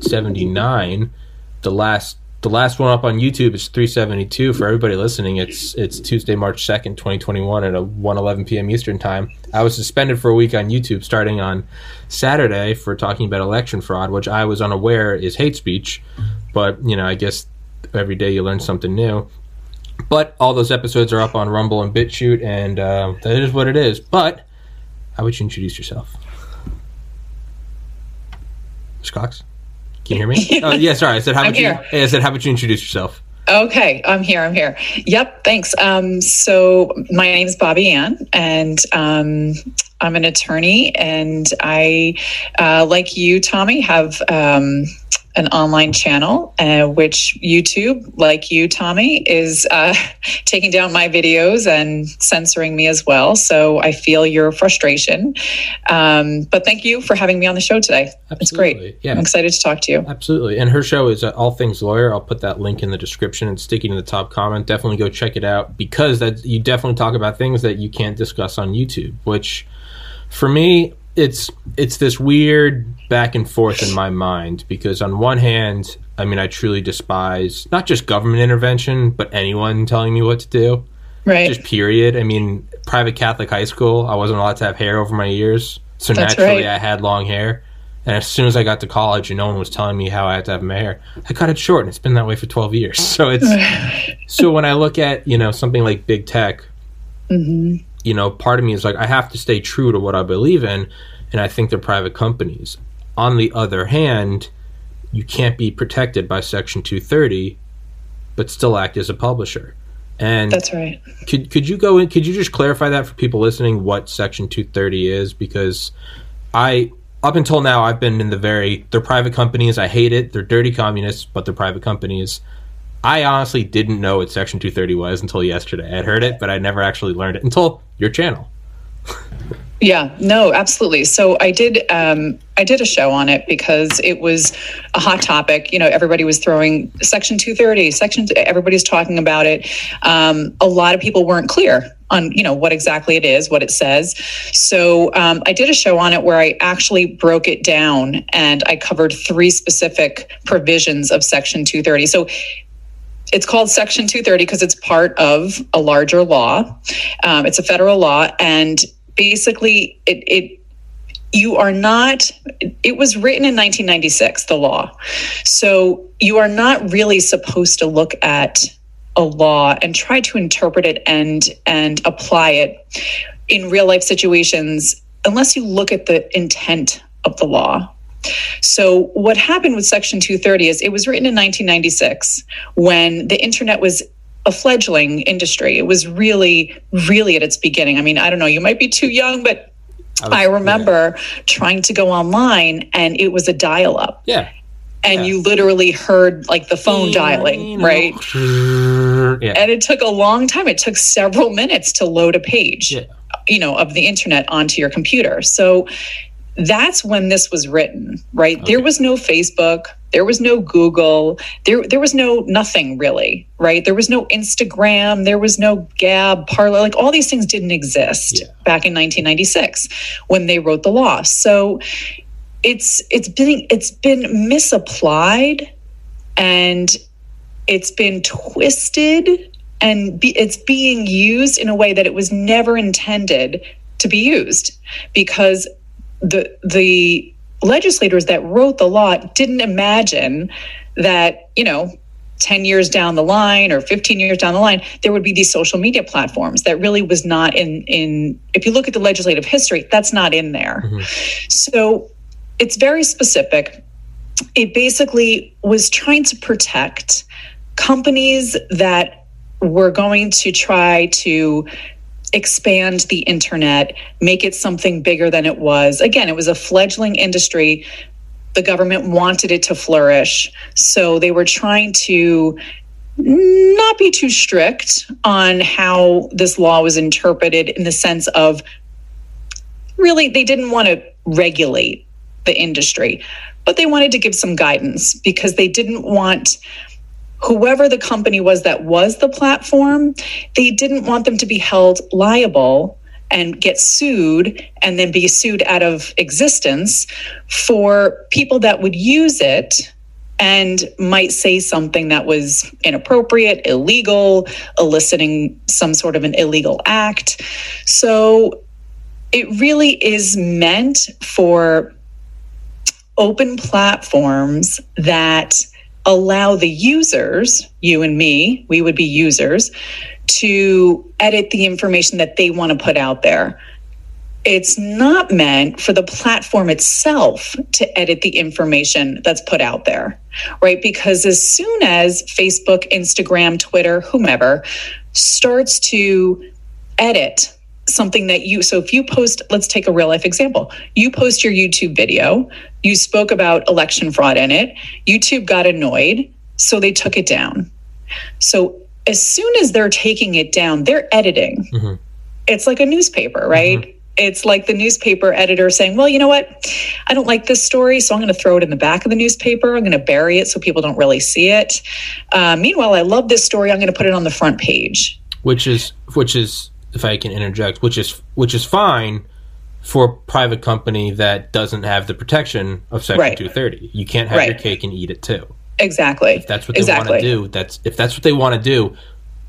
79, the last the last one up on YouTube is 372 for everybody listening. It's it's Tuesday, March 2nd, 2021 at a 1:11 p.m. Eastern Time. I was suspended for a week on YouTube starting on Saturday for talking about election fraud, which I was unaware is hate speech, but you know, I guess every day you learn something new. But all those episodes are up on Rumble and BitChute and uh, that is what it is. But how would you introduce yourself? Mr. Cox? Can you hear me? oh, yeah, sorry. I said, how about you? I said, how about you introduce yourself? Okay, I'm here. I'm here. Yep, thanks. Um, so my name is Bobbie Anne, and um, I'm an attorney, and I, uh, like you, Tommy, have um, an online channel, uh, which YouTube, like you, Tommy, is uh, taking down my videos and censoring me as well. So I feel your frustration. Um, but thank you for having me on the show today. Absolutely. It's great. Yeah. I'm excited to talk to you. Absolutely. And her show is uh, All Things Lawyer. I'll put that link in the description and sticking in the top comment. Definitely go check it out because that you definitely talk about things that you can't discuss on YouTube, which for me, it's it's this weird back and forth in my mind because on one hand, I mean, I truly despise not just government intervention, but anyone telling me what to do. Right. Just period. I mean, private Catholic high school, I wasn't allowed to have hair over my ears, so That's naturally right. I had long hair. And as soon as I got to college and no one was telling me how I had to have my hair, I cut it short and it's been that way for 12 years. So it's so when I look at, you know, something like big tech, mm-hmm you know, part of me is like, I have to stay true to what I believe in, and I think they're private companies. On the other hand, you can't be protected by Section 230, but still act as a publisher. And that's right. Could could you go in? Could you just clarify that for people listening what Section 230 is? Because I up until now I've been in the very they're private companies. I hate it. They're dirty communists, but they're private companies. I honestly didn't know what Section 230 was until yesterday. I'd heard it, but I never actually learned it until your channel. yeah, no, absolutely. So I did um, I did a show on it because it was a hot topic. You know, everybody was throwing Section 230, Section. Everybody's talking about it. Um, a lot of people weren't clear on you know what exactly it is, what it says. So um, I did a show on it where I actually broke it down and I covered three specific provisions of Section 230. So it's called Section 230 because it's part of a larger law. Um, it's a federal law, and basically, it, it you are not it was written in 1996 the law so you are not really supposed to look at a law and try to interpret it and and apply it in real life situations unless you look at the intent of the law so, what happened with Section 230 is it was written in 1996 when the internet was a fledgling industry. It was really, really at its beginning. I mean, I don't know, you might be too young, but I, I remember yeah. trying to go online and it was a dial up. Yeah. And yeah. you literally heard like the phone dialing, right? Yeah. And it took a long time. It took several minutes to load a page, you know, of the internet onto your computer. So that's when this was written, right? Okay. There was no Facebook, there was no Google, there there was no nothing really, right? There was no Instagram, there was no Gab, Parler, like all these things didn't exist yeah. back in 1996 when they wrote the law. So it's it's been it's been misapplied and it's been twisted and be, it's being used in a way that it was never intended to be used because the the legislators that wrote the law didn't imagine that you know 10 years down the line or 15 years down the line there would be these social media platforms that really was not in in if you look at the legislative history that's not in there mm-hmm. so it's very specific it basically was trying to protect companies that were going to try to expand the internet, make it something bigger than it was. Again, it was a fledgling industry. The government wanted it to flourish. So they were trying to not be too strict on how this law was interpreted in the sense of really, they didn't want to regulate the industry, but they wanted to give some guidance because they didn't want whoever the company was that was the platform, they didn't want them to be held liable and get sued and then be sued out of existence for people that would use it and might say something that was inappropriate, illegal, eliciting some sort of an illegal act. So it really is meant for open platforms that allow the users, you and me, we would be users, to edit the information that they want to put out there. It's not meant for the platform itself to edit the information that's put out there, right? Because as soon as Facebook, Instagram, Twitter, whomever starts to edit something that you so if you post let's take a real life example. You post your youtube video you spoke about election fraud in it youtube got annoyed so they took it down. So as soon as they're taking it down they're editing. Mm-hmm. it's like a newspaper right? Mm-hmm. it's like the newspaper editor saying well you know what? I don't like this story so i'm going to throw it in the back of the newspaper. I'm going to bury it so people don't really see it. Uh, meanwhile i love this story. I'm going to put it on the front page. Which is which is if I can interject, which is which is fine for a private company that doesn't have the protection of Section right. 230. You can't have right. your cake and eat it too. Exactly. If that's what they exactly. want to do, that's if that's what they want to do,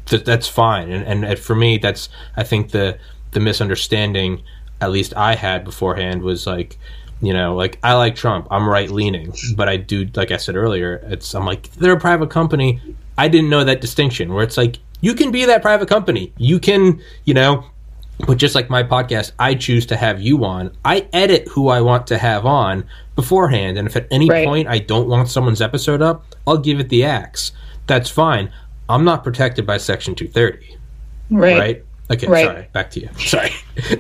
th- that's fine. And, and for me, that's I think the the misunderstanding, at least I had beforehand, was like, you know, like I like Trump, I'm right leaning, but I do, like I said earlier, it's I'm like they're a private company. I didn't know that distinction where it's like you can be that private company. You can, you know, but just like my podcast, I choose to have you on. I edit who I want to have on beforehand. And if at any right. point I don't want someone's episode up, I'll give it the axe. That's fine. I'm not protected by Section 230. Right. Right. Okay. Right. Sorry. Back to you. Sorry.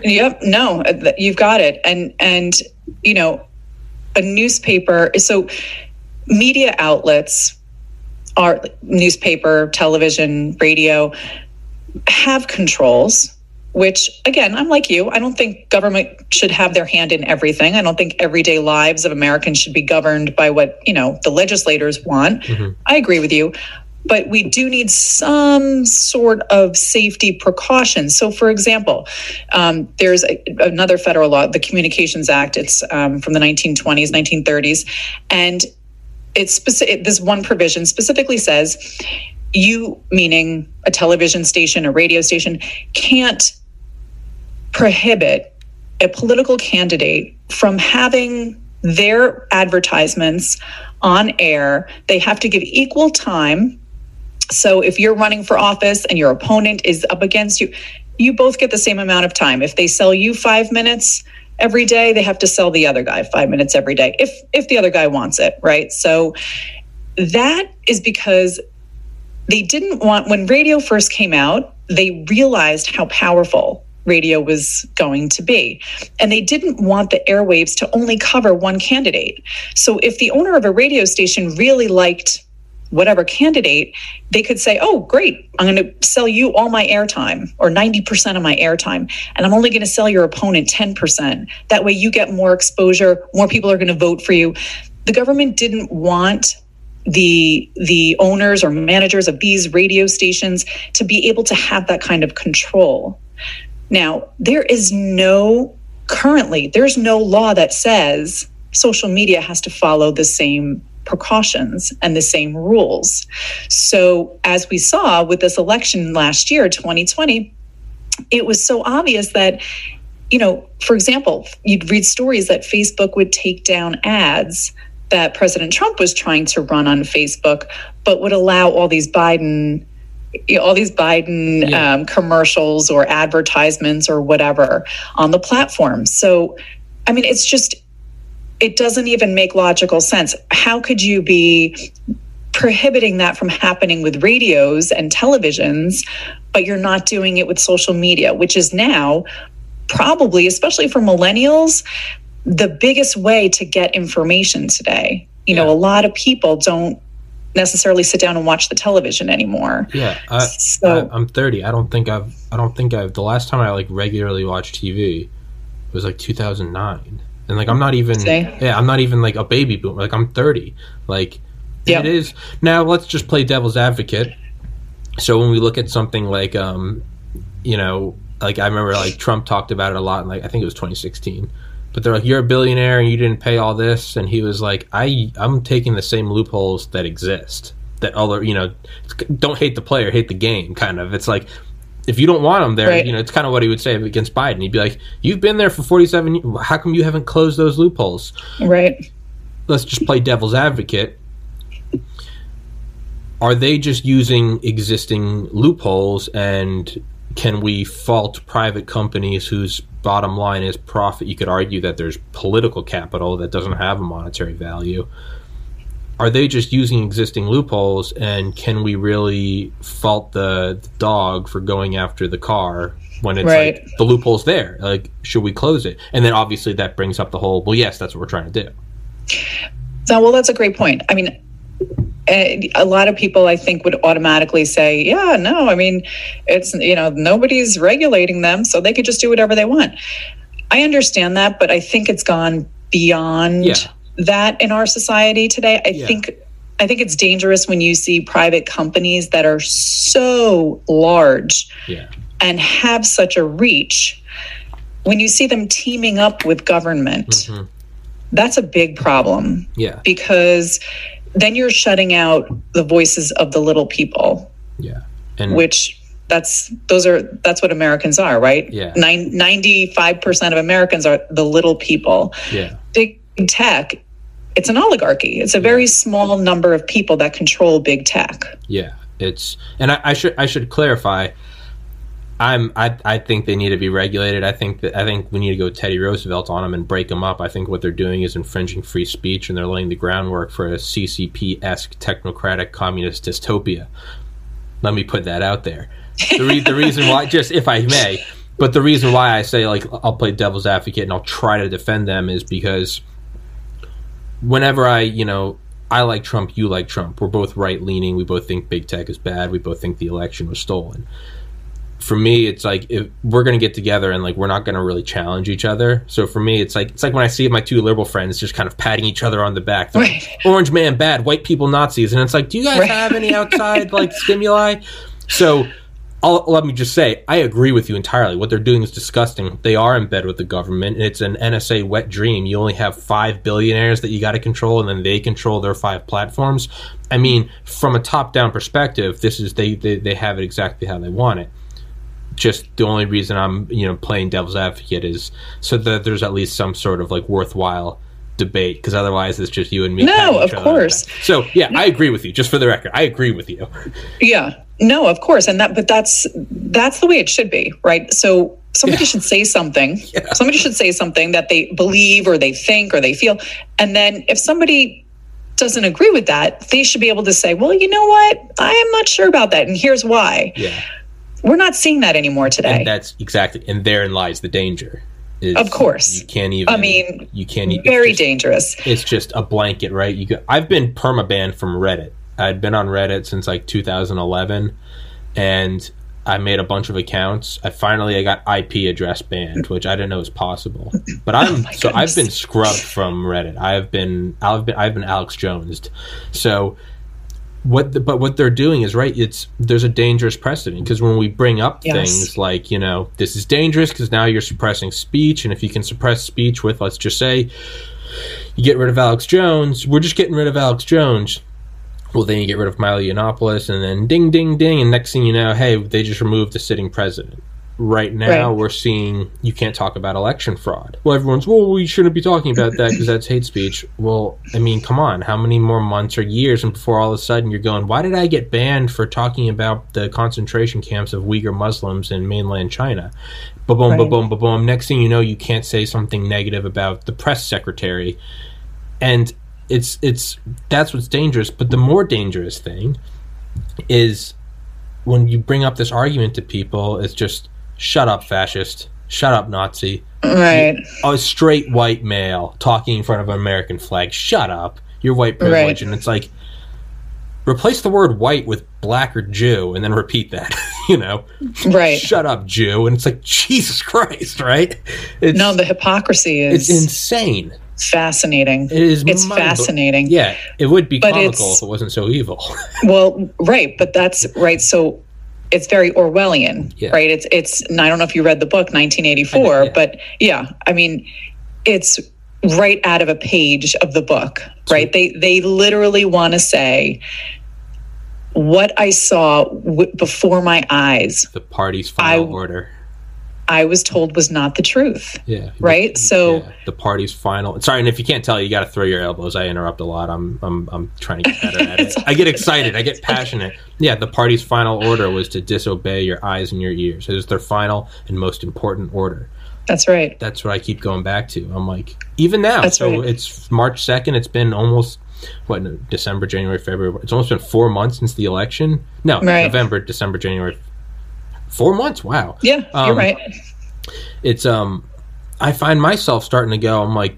yep. No, you've got it. And, and, you know, a newspaper, so media outlets our newspaper, television, radio have controls which again i'm like you i don't think government should have their hand in everything i don't think everyday lives of americans should be governed by what you know the legislators want mm-hmm. i agree with you but we do need some sort of safety precautions. So, for example, um, there's a, another federal law, the Communications Act. It's um, from the 1920s, 1930s, and it's specific, this one provision specifically says you, meaning a television station, a radio station, can't prohibit a political candidate from having their advertisements on air. They have to give equal time. So if you're running for office and your opponent is up against you, you both get the same amount of time. If they sell you five minutes, every day, they have to sell the other guy five minutes every day if if the other guy wants it, right? So that is because they didn't want when radio first came out, they realized how powerful radio was going to be. And they didn't want the airwaves to only cover one candidate. So if the owner of a radio station really liked whatever candidate, they could say, oh, great, I'm going to sell you all my airtime or 90% of my airtime, and I'm only going to sell your opponent 10%. That way you get more exposure, more people are going to vote for you. The government didn't want the the owners or managers of these radio stations to be able to have that kind of control. Now, there is no currently there's no law that says social media has to follow the same precautions and the same rules. So, as we saw with this election last year, 2020, it was so obvious that, you know, for example, you'd read stories that Facebook would take down ads that President Trump was trying to run on Facebook, but would allow all these Biden all these Biden yeah. um, commercials or advertisements or whatever on the platform. So, I mean, it's just it doesn't even make logical sense. How could you be prohibiting that from happening with radios and televisions, but you're not doing it with social media, which is now probably, especially for millennials, the biggest way to get information today. You yeah. know, a lot of people don't necessarily sit down and watch the television anymore. Yeah, I, so, I, am 30. I don't think I've. I don't think I've. The last time I like regularly watched TV was like 2009, and like I'm not even. Say? Yeah, I'm not even like a baby boomer. Like I'm 30. Like yep. it is now. Let's just play devil's advocate. So when we look at something like, um, you know, like I remember like Trump talked about it a lot. And, like I think it was 2016 but they're like, "You're a billionaire and you didn't pay all this," and he was like, "I I'm taking the same loopholes that exist that other you know, don't hate the player, hate the game." Kind of. It's like if you don't want him there, right. you know, it's kind of what he would say against Biden. He'd be like, "You've been there for 47 years. How come you haven't closed those loopholes?" Right. Let's just play devil's advocate. Are they just using existing loopholes and can we fault private companies whose bottom line is profit. You could argue that there's political capital that doesn't have a monetary value. Are they just using existing loopholes, and can we really fault the, the dog for going after the car when it's right. like the loophole's there? Like, should we close it? And then obviously that brings up the whole. Well, yes, that's what we're trying to do. So, well, that's a great point. I mean, eh, a lot of people i think would automatically say yeah no i mean it's you know nobody's regulating them so they could just do whatever they want i understand that but i think it's gone beyond yeah. That in our society today i yeah. think i think it's dangerous when you see private companies that are so large yeah. and have such a reach when you see them teaming up with government mm-hmm. that's a big problem yeah because then you're shutting out the voices of the little people. Yeah. And which that's those are that's what Americans are, right? Yeah. Nine, 95% of Americans are the little people. Yeah. Big tech, it's an oligarchy. It's a very small number of people that control big tech. Yeah. It's and I, I should I should clarify I'm I, I think they need to be regulated. I think that I think we need to go Teddy Roosevelt on them and break them up. I think what they're doing is infringing free speech and they're laying the groundwork for a CCP esque technocratic communist dystopia. Let me put that out there. The, re- the reason why, just if I may, but the reason why I say like I'll play devil's advocate and I'll try to defend them is because whenever I you know I like Trump, you like Trump. We're both right leaning. We both think big tech is bad. We both think the election was stolen for me it's like if we're gonna get together and like we're not gonna really challenge each other so for me it's like it's like when i see my two liberal friends just kind of patting each other on the back right. orange man bad white people nazis and it's like do you guys right. have any outside like stimuli so I'll, let me just say, I agree with you entirely. What they're doing is disgusting. They are in bed with the government. It's an NSA wet dream. You only have five billionaires that you got to control, and then they control their five platforms. I mean, from a top-down perspective, this is they, they they have it exactly how they want it just the only reason I'm you know playing devil's advocate is so that there's at least some sort of like worthwhile debate because otherwise it's just you and me. No, of course. So yeah, no. I agree with you. Just for the record, I agree with you. Yeah, no, of course, and that but that's that's the way it should be, right? So somebody yeah. should say something. Yeah. Somebody should say something that they believe or they think or they feel, and then if somebody doesn't agree with that, they should be able to say, "Well, you know what? I am not sure about that, and here's why." Yeah we're not seeing that anymore today. And that's exactly, and therein lies the danger. Of course, you can't even. I mean, you can't. Even, very just, dangerous. It's just a blanket, right? You. I've been perma banned from Reddit. I'd been on Reddit since like 2011, and I made a bunch of accounts. I finally I got IP address banned, which I didn't know was possible. But I'm oh so I've been scrubbed from Reddit. I've been I've been I've been Alex Jones. So what the, but what they're doing is right it's there's a dangerous precedent because when we bring up yes. things like you know this is dangerous because now you're suppressing speech and if you can suppress speech with let's just say you get rid of alex jones we're just getting rid of alex jones well then you get rid of milo yiannopoulos and then ding ding ding and next thing you know hey they just removed the sitting president right now right. we're seeing you can't talk about election fraud. Well, everyone's well, we shouldn't be talking about that because that's hate speech. Well, I mean, come on, how many more months or years and before all of a sudden you're going, why did I get banned for talking about the concentration camps of Uyghur Muslims in mainland China? Boom, boom, right. boom, boom, boom. Next thing you know, you can't say something negative about the press secretary, and it's it's that's what's dangerous. But the more dangerous thing is when you bring up this argument to people, it's just shut up, fascist, shut up, Nazi, Right. A straight white male talking in front of an American flag. Shut up. You're white privilege. Right. And it's like, replace the word white with black or Jew and then repeat that, you know? Right. Shut up, Jew. And it's like, Jesus Christ, right? It's, no, the hypocrisy is. It's insane. Fascinating. It is. It's fascinating. Yeah, it would be but comical if it wasn't so evil. well, right, but that's right. So it's very Orwellian, yeah. right? It's it's. I don't know if you read the book 1984, yeah. but yeah, I mean, it's right out of a page of the book, right? They they literally want to say what I saw w- before my eyes. The party's final I, order. I was told was not the truth. Yeah. Right. So yeah, the party's final. Sorry, and if you can't tell, you got to throw your elbows. I interrupt a lot. I'm I'm I'm trying to get better at it. I get excited. I get passionate. Yeah. The party's final order was to disobey your eyes and your ears. It is their final and most important order. That's right. That's what I keep going back to. I'm like, even now. That's so right. it's March second. It's been almost what December, January, February. It's almost been four months since the election. No, right. November, December, January. Four months. Wow. Yeah, um, you're right. It's um, I find myself starting to go. I'm like,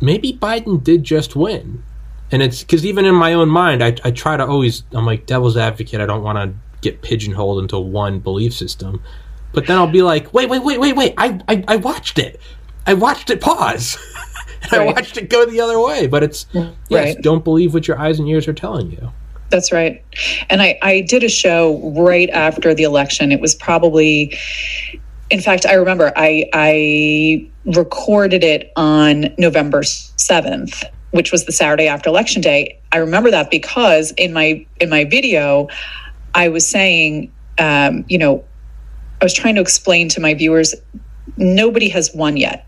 maybe Biden did just win, and it's because even in my own mind, I I try to always. I'm like devil's advocate. I don't want to get pigeonholed into one belief system. But then I'll be like, wait, wait, wait, wait, wait. I, I, I watched it. I watched it pause. and right. I watched it go the other way. But it's, yes, right. don't believe what your eyes and ears are telling you. That's right. And I, I did a show right after the election. It was probably, in fact, I remember I, I recorded it on November 7th, which was the Saturday after election day. I remember that because in my, in my video, I was saying, um, you know, I was trying to explain to my viewers nobody has won yet.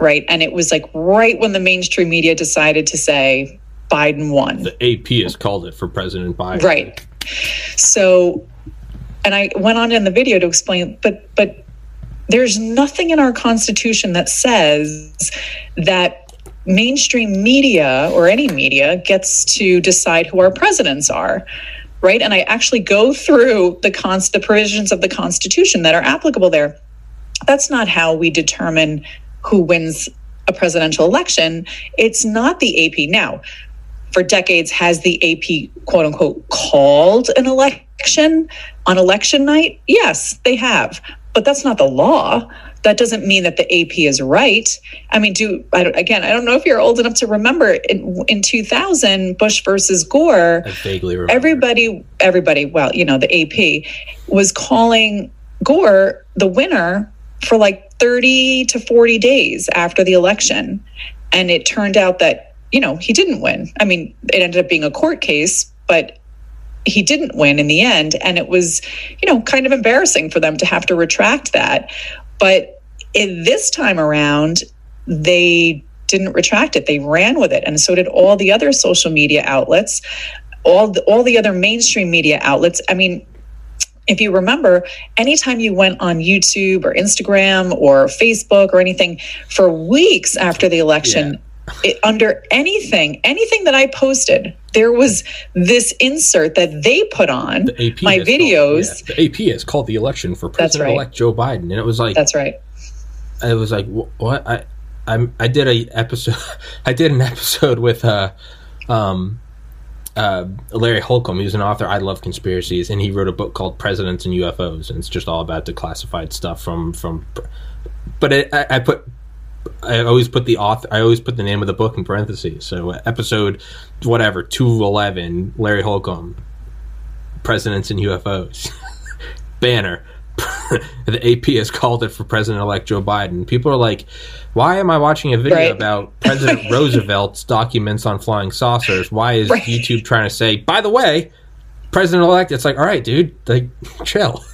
Right. And it was like right when the mainstream media decided to say Biden won. The AP has called it for President Biden. Right. So, and I went on in the video to explain, but, but there's nothing in our Constitution that says that mainstream media or any media gets to decide who our presidents are right? And I actually go through the cons- the provisions of the Constitution that are applicable there. That's not how we determine who wins a presidential election. It's not the AP. Now, for decades, has the AP quote unquote called an election on election night? Yes, they have. But that's not the law that doesn't mean that the AP is right. I mean, do I again? I don't know if you're old enough to remember in, in 2000 Bush versus Gore. I vaguely remember. Everybody, everybody. Well, you know, the AP was calling Gore the winner for like 30 to 40 days after the election, and it turned out that you know he didn't win. I mean, it ended up being a court case, but he didn't win in the end and it was you know kind of embarrassing for them to have to retract that but in this time around, they didn't retract it. They ran with it. And so did all the other social media outlets, all the, all the other mainstream media outlets. I mean, if you remember, anytime you went on YouTube or Instagram or Facebook or anything for weeks after the election, yeah. It, under anything, anything that I posted, there was this insert that they put on the AP my videos. Called, yeah, the AP is called the election for President-elect right. Joe Biden, and it was like that's right. It was like what I I I did a episode. I did an episode with uh um uh, Larry Holcombe, he's an author. I love conspiracies, and he wrote a book called "Presidents and UFOs," and it's just all about declassified stuff from from. But it, I, I, put I always put the author. I always put the name of the book in parentheses. So uh, episode, whatever, two eleven. Larry Holcombe, presidents and UFOs, banner. the AP has called it for President-elect Joe Biden. People are like, "Why am I watching a video right. about President Roosevelt's documents on flying saucers? Why is right. YouTube trying to say, by the way, President-elect?" It's like, all right, dude, like, chill.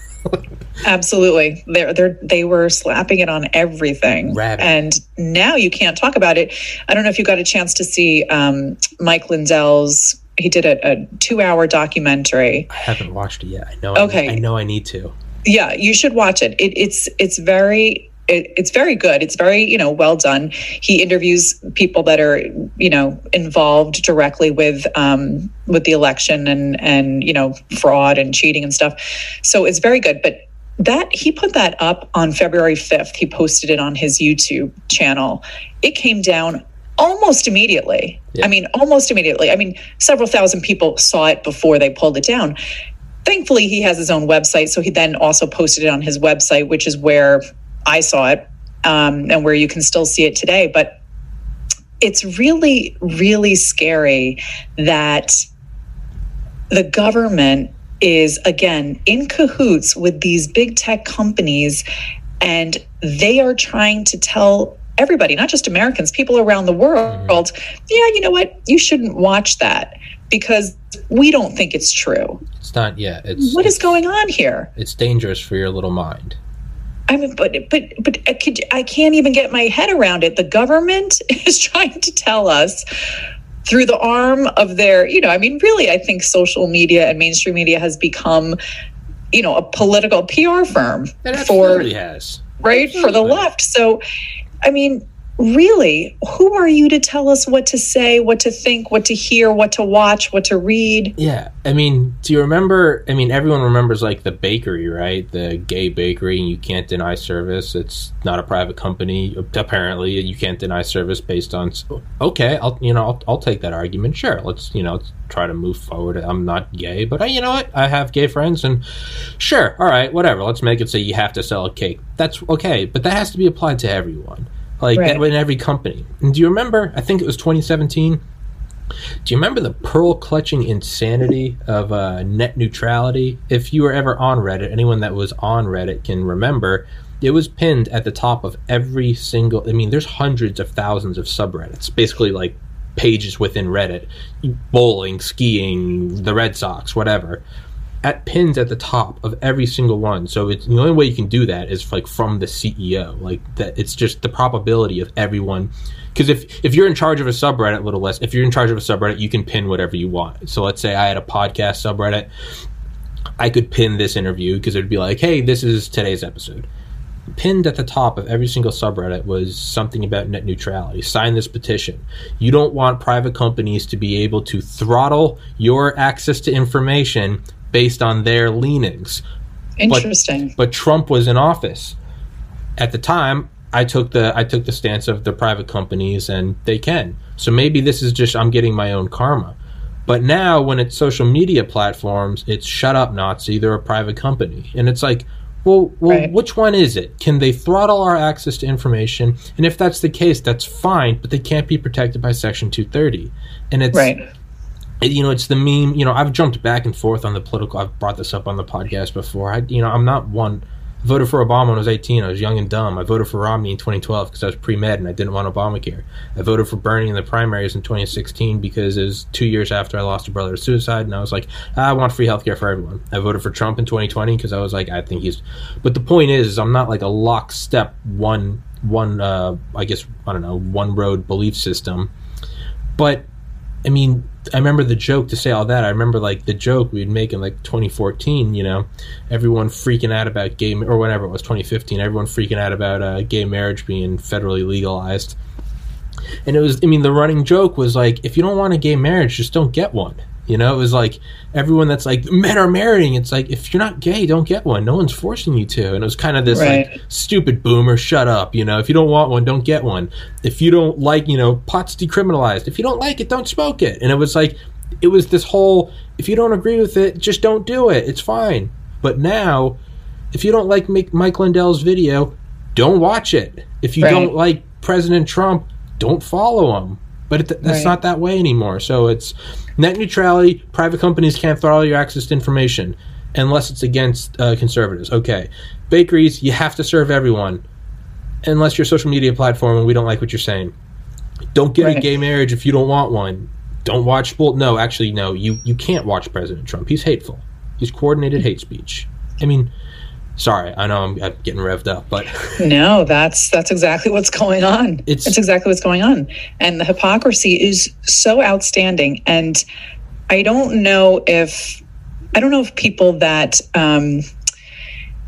Absolutely. They're, they're, they were slapping it on everything. And now you can't talk about it. I don't know if you got a chance to see um, Mike Lindell's, he did a, a two hour documentary. I haven't watched it yet. I know. Okay. I, I know I need to. Yeah, you should watch it. it it's, it's very it, it's very good. It's very, you know, well done. He interviews people that are, you know, involved directly with um, with the election and and you know fraud and cheating and stuff. So it's very good. But that he put that up on February 5th. He posted it on his YouTube channel. It came down almost immediately. Yeah. I mean, almost immediately. I mean, several thousand people saw it before they pulled it down. Thankfully, he has his own website. So he then also posted it on his website, which is where I saw it um, and where you can still see it today. But it's really, really scary that the government is, again, in cahoots with these big tech companies and they are trying to tell everybody, not just Americans, people around the world, yeah, you know what? You shouldn't watch that because we don't think it's true. It's not yet. It's what it's, is going on here? It's dangerous for your little mind. I mean, but but but I, could, I can't even get my head around it. The government is trying to tell us through the arm of their, you know, I mean, really, I think social media and mainstream media has become, you know, a political PR firm for has. right for the left. So, I mean, really, who are you to tell us what to say, what to think, what to hear, what to watch, what to read? Yeah. I mean, do you remember? I mean, everyone remembers like the bakery, right? The gay bakery, and you can't deny service. It's not a private company. Apparently, you can't deny service based on. Okay, I'll you know I'll, I'll take that argument. Sure, let's you know try to move forward. I'm not gay, but I, you know what? I have gay friends, and sure, all right, whatever. Let's make it so you have to sell a cake. That's okay, but that has to be applied to everyone like right. in every company. And do you remember? I think it was 2017. Do you remember the pearl clutching insanity of uh, net neutrality? If you were ever on Reddit, anyone that was on Reddit can remember. It was pinned at the top of every single. I mean, there's hundreds of thousands of subreddits, basically like pages within Reddit, bowling, skiing, the Red Sox, whatever at pins at the top of every single one. So it's the only way you can do that is like from the CEO. Like that, it's just the probability of everyone. Because if if you're in charge of a subreddit, little less. If you're in charge of a subreddit, you can pin whatever you want. So let's say I had a podcast subreddit, I could pin this interview because it'd be like, hey, this is today's episode. Pinned at the top of every single subreddit was something about net neutrality. Sign this petition. You don't want private companies to be able to throttle your access to information based on their leanings. Interesting. But, but Trump was in office at the time. I took the I took the stance of the private companies and they can. So maybe this is just I'm getting my own karma. But now when it's social media platforms, it's shut up Nazi, they're a private company. And it's like, well, well right. which one is it? Can they throttle our access to information? And if that's the case, that's fine, but they can't be protected by section 230. And it's right you know, it's the meme. You know, I've jumped back and forth on the political. I've brought this up on the podcast before. I, you know, I'm not one. I voted for Obama when I was 18. I was young and dumb. I voted for Romney in 2012 because I was pre med and I didn't want Obamacare. I voted for Bernie in the primaries in 2016 because it was two years after I lost a brother to suicide, and I was like, I want free healthcare for everyone. I voted for Trump in 2020 because I was like, I think he's. But the point is, is I'm not like a lockstep one one. Uh, I guess I don't know one road belief system, but I mean, I remember the joke to say all that. I remember like the joke we'd make in like 2014. You know, everyone freaking out about gay or whatever it was 2015. Everyone freaking out about uh, gay marriage being federally legalized. And it was, I mean, the running joke was like, if you don't want a gay marriage, just don't get one. You know, it was like everyone that's like men are marrying. It's like if you're not gay, don't get one. No one's forcing you to. And it was kind of this right. like stupid boomer, shut up. You know, if you don't want one, don't get one. If you don't like, you know, pot's decriminalized. If you don't like it, don't smoke it. And it was like, it was this whole if you don't agree with it, just don't do it. It's fine. But now, if you don't like Mike Lindell's video, don't watch it. If you right. don't like President Trump, don't follow him. But it, that's right. not that way anymore. So it's Net neutrality, private companies can't throttle your access to information unless it's against uh, conservatives. Okay. Bakeries, you have to serve everyone unless you're a social media platform and we don't like what you're saying. Don't get right. a gay marriage if you don't want one. Don't watch well no, actually no, you you can't watch President Trump. He's hateful. He's coordinated hate speech. I mean, Sorry, I know I'm, I'm, getting revved up, but no, that's that's exactly what's going on. It's, it's exactly what's going on, and the hypocrisy is so outstanding. And I don't know if I don't know if people that um,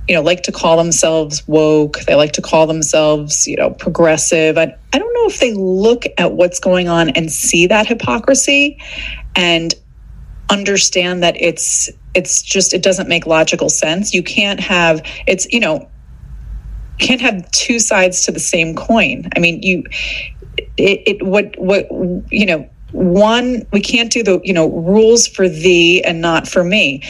you know like to call themselves woke, they like to call themselves you know progressive. I, I don't know if they look at what's going on and see that hypocrisy, and understand that it's it's just it doesn't make logical sense. You can't have it's you know can't have two sides to the same coin. I mean you it, it what what you know one we can't do the you know rules for thee and not for me.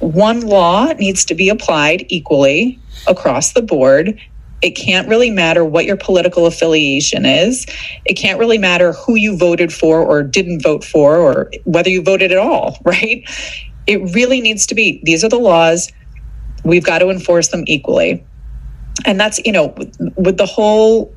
One law needs to be applied equally across the board it can't really matter what your political affiliation is. It can't really matter who you voted for or didn't vote for or whether you voted at all right? It really needs to be these are the laws. We've got to enforce them equally. And that's you know with the whole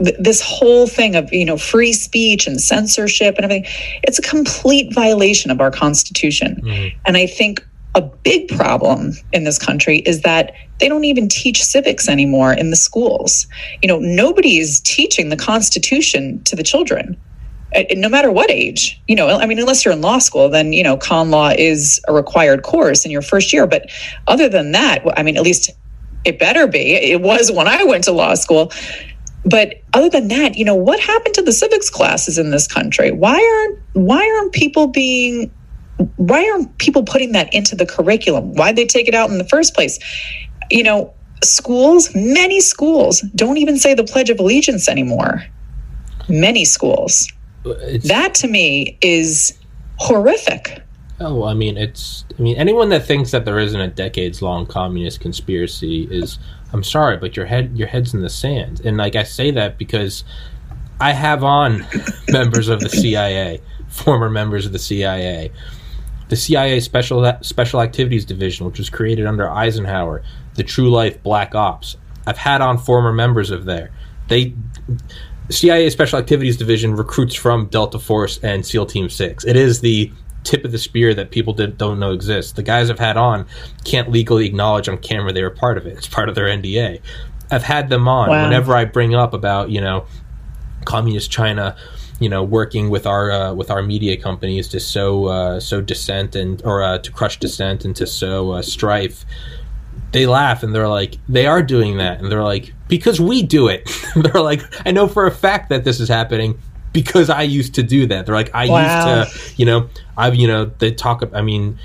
this whole thing of you know free speech and censorship and everything it's a complete violation of our constitution. Mm-hmm. and i think a big problem in this country is that they don't even teach civics anymore in the schools. You know nobody is teaching the constitution to the children uh, no matter what age. You know i mean unless you're in law school then you know con law is a required course in your first year. But other than that i mean at least it better be. It was when i went to law school. But other than that, you know, what happened to the civics classes in this country? Why aren't why aren't people being why aren't people putting that into the curriculum? Why'd they take it out in the first place? You know, schools, many schools don't even say the Pledge of Allegiance anymore. Many schools. It's, that to me is horrific. Oh, I mean, it's. I mean, anyone that thinks that there isn't a decades-long communist conspiracy is I'm sorry, but your head your head's in the sand. And like I say that because I have on members of the CIA, former members of the CIA. The CIA Special Special Activities Division, which was created under Eisenhower, the True Life Black Ops. I've had on former members of there. They CIA Special Activities Division recruits from Delta Force and SEAL Team 6. It is the tip of the spear that people did, don't know exists. The guys I've had on can't legally acknowledge on camera they were part of it. It's part of their NDA. I've had them on wow. whenever I bring up about you know communist China, you know working with our uh, with our media companies to sow uh, sow dissent and or uh, to crush dissent and to sow uh, strife. They laugh and they're like, they are doing that, and they're like, because we do it. they're like, I know for a fact that this is happening because I used to do that. They're like, I wow. used to, you know, I've, you know, they talk, I mean,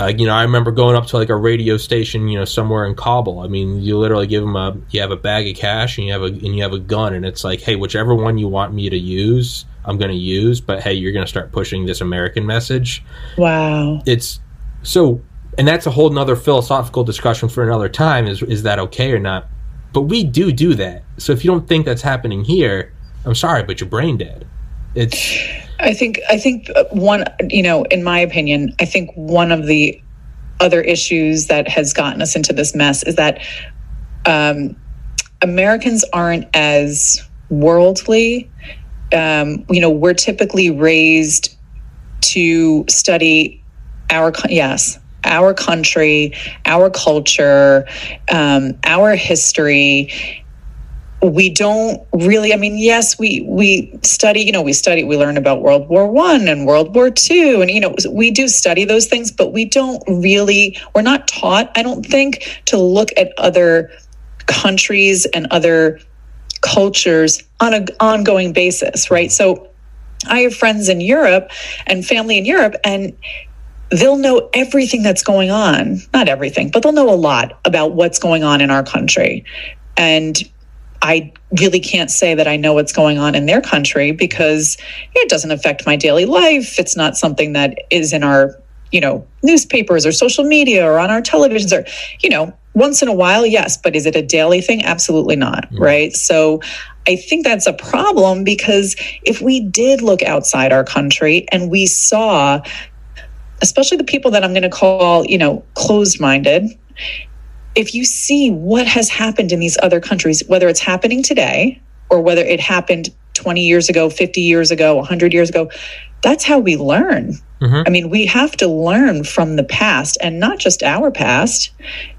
uh, you know, I remember going up to like a radio station, you know, somewhere in Kabul. I mean, you literally give them a, you have a bag of cash and you have a, and you have a gun, and it's like, hey, whichever one you want me to use, I'm going to use. But hey, you're going to start pushing this American message. Wow. It's so, and that's a whole nother philosophical discussion for another time. Is is that okay or not? But we do do that. So if you don't think that's happening here, I'm sorry, but you're brain dead. It's. I think. I think one. You know, in my opinion, I think one of the other issues that has gotten us into this mess is that um, Americans aren't as worldly. Um, you know, we're typically raised to study our yes our country, our culture, um, our history, we don't really i mean yes we we study you know we study we learn about world war one and world war two and you know we do study those things but we don't really we're not taught i don't think to look at other countries and other cultures on an ongoing basis right so i have friends in europe and family in europe and they'll know everything that's going on not everything but they'll know a lot about what's going on in our country and I really can't say that I know what's going on in their country because it doesn't affect my daily life. It's not something that is in our, you know, newspapers or social media or on our televisions or, you know, once in a while, yes, but is it a daily thing? Absolutely not. Mm-hmm. Right. So I think that's a problem because if we did look outside our country and we saw, especially the people that I'm going to call, you know, closed minded, if you see what has happened in these other countries, whether it's happening today or whether it happened 20 years ago, 50 years ago, 100 years ago, that's how we learn. Mm-hmm. I mean, we have to learn from the past and not just our past.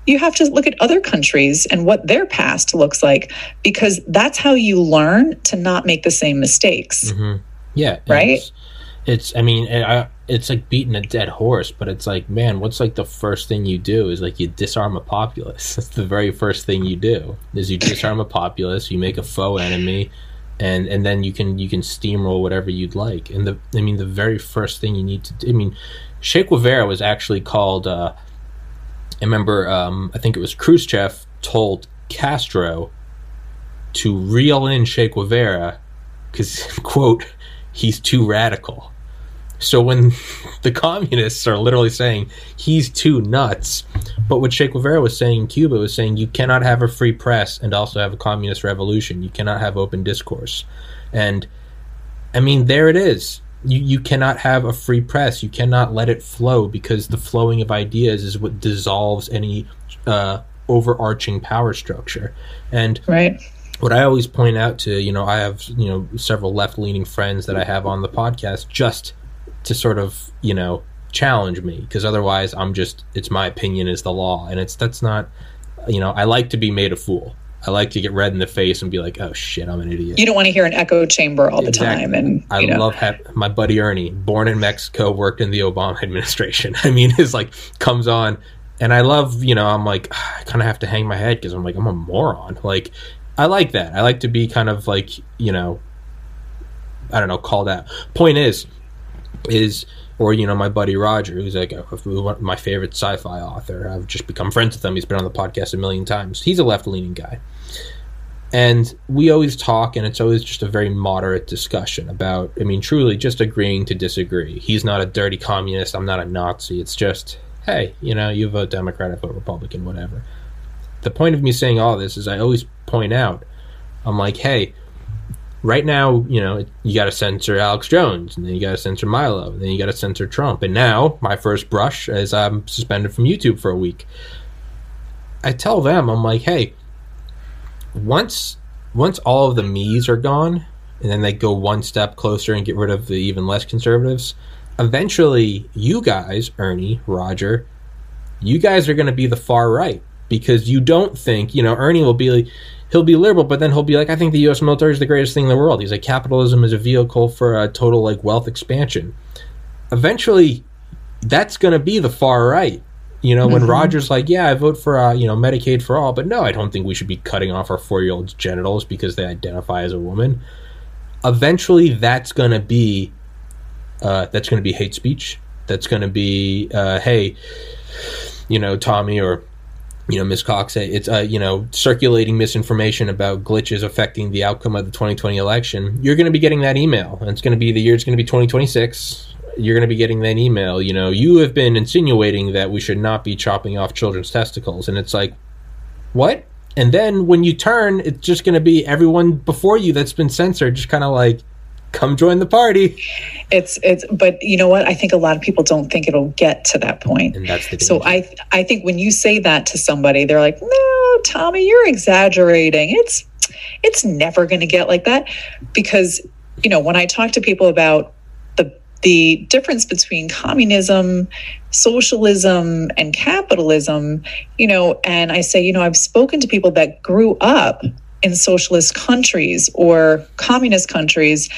You have to look at other countries and what their past looks like because that's how you learn to not make the same mistakes. Mm-hmm. Yeah. Right. It's, it's I mean, I, it's like beating a dead horse, but it's like, man, what's like the first thing you do is like you disarm a populace. That's the very first thing you do is you disarm a populace, you make a foe enemy, and and then you can you can steamroll whatever you'd like. And the I mean the very first thing you need to do, I mean Che Guevara was actually called. Uh, I remember um, I think it was Khrushchev told Castro to reel in Che Guevara because quote he's too radical. So when the communists are literally saying he's too nuts, but what Che Guevara was saying in Cuba was saying you cannot have a free press and also have a communist revolution. You cannot have open discourse. And I mean, there it is. You, you cannot have a free press. You cannot let it flow because the flowing of ideas is what dissolves any uh, overarching power structure. And right what I always point out to, you know, I have, you know, several left leaning friends that I have on the podcast just to sort of, you know, challenge me because otherwise I'm just, it's my opinion is the law. And it's, that's not, you know, I like to be made a fool. I like to get red in the face and be like, "Oh shit, I'm an idiot." You don't want to hear an echo chamber all exactly. the time. And I know. love ha- my buddy Ernie, born in Mexico, worked in the Obama administration. I mean, is like comes on, and I love, you know, I'm like, ah, I kind of have to hang my head because I'm like, I'm a moron. Like, I like that. I like to be kind of like you know, I don't know, call that. Point is, is or you know my buddy Roger, who's like a, my favorite sci-fi author. I've just become friends with him. He's been on the podcast a million times. He's a left-leaning guy, and we always talk, and it's always just a very moderate discussion about. I mean, truly, just agreeing to disagree. He's not a dirty communist. I'm not a Nazi. It's just, hey, you know, you vote Democrat, I vote Republican, whatever the point of me saying all this is I always point out, I'm like, hey, right now, you know, you got to censor Alex Jones, and then you got to censor Milo, and then you got to censor Trump. And now, my first brush is I'm suspended from YouTube for a week. I tell them, I'm like, hey, once once all of the me's are gone, and then they go one step closer and get rid of the even less conservatives, eventually, you guys, Ernie, Roger, you guys are going to be the far right because you don't think, you know, Ernie will be like, he'll be liberal, but then he'll be like, I think the U.S. military is the greatest thing in the world. He's like, capitalism is a vehicle for a total like wealth expansion. Eventually, that's going to be the far right. You know, when mm-hmm. Roger's like, yeah, I vote for, uh, you know, Medicaid for all, but no, I don't think we should be cutting off our four year olds' genitals because they identify as a woman. Eventually, that's going to be, uh, that's going to be hate speech. That's going to be, uh, hey, you know, Tommy or you know, Ms. Cox, it's uh, you know circulating misinformation about glitches affecting the outcome of the 2020 election. You're going to be getting that email, and it's going to be the year. It's going to be 2026. You're going to be getting that email. You know, you have been insinuating that we should not be chopping off children's testicles, and it's like, what? And then when you turn, it's just going to be everyone before you that's been censored, just kind of like, come join the party. It's it's but you know what? I think a lot of people don't think it'll get to that point. And that's the so I I think when you say that to somebody, they're like, "No, Tommy, you're exaggerating. It's it's never going to get like that." Because you know, when I talk to people about the the difference between communism, socialism, and capitalism, you know, and I say, you know, I've spoken to people that grew up in socialist countries or communist countries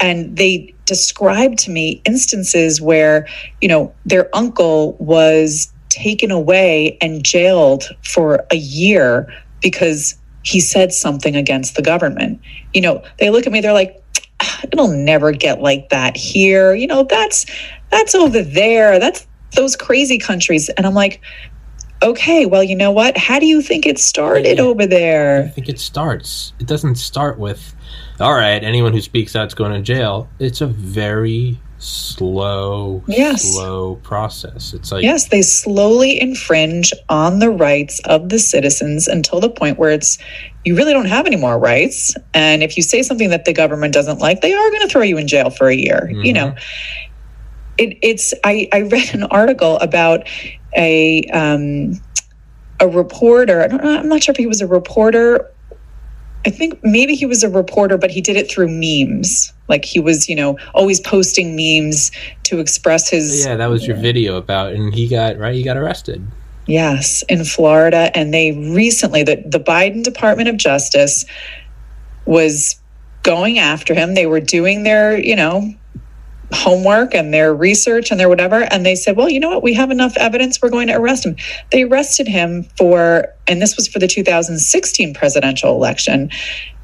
and they described to me instances where you know their uncle was taken away and jailed for a year because he said something against the government you know they look at me they're like ah, it'll never get like that here you know that's that's over there that's those crazy countries and i'm like okay, well, you know what? How do you think it started yeah, over there? I think it starts. It doesn't start with, all right, anyone who speaks out's going to jail. It's a very slow, yes. slow process. It's like yes, they slowly infringe on the rights of the citizens until the point where it's you really don't have any more rights. And if you say something that the government doesn't like, they are going to throw you in jail for a year. Mm-hmm. You know. It, it's I, I read an article about a um, a reporter. I am not sure if he was a reporter. I think maybe he was a reporter, but he did it through memes. Like he was, you know, always posting memes to express his. Yeah, that was your video about, and he got right. He got arrested. Yes, in Florida, and they recently the the Biden Department of Justice was going after him. They were doing their, you know, homework and their research and their whatever. And they said, well, you know what? We have enough evidence. We're going to arrest him. They arrested him for, and this was for the 2016 presidential election.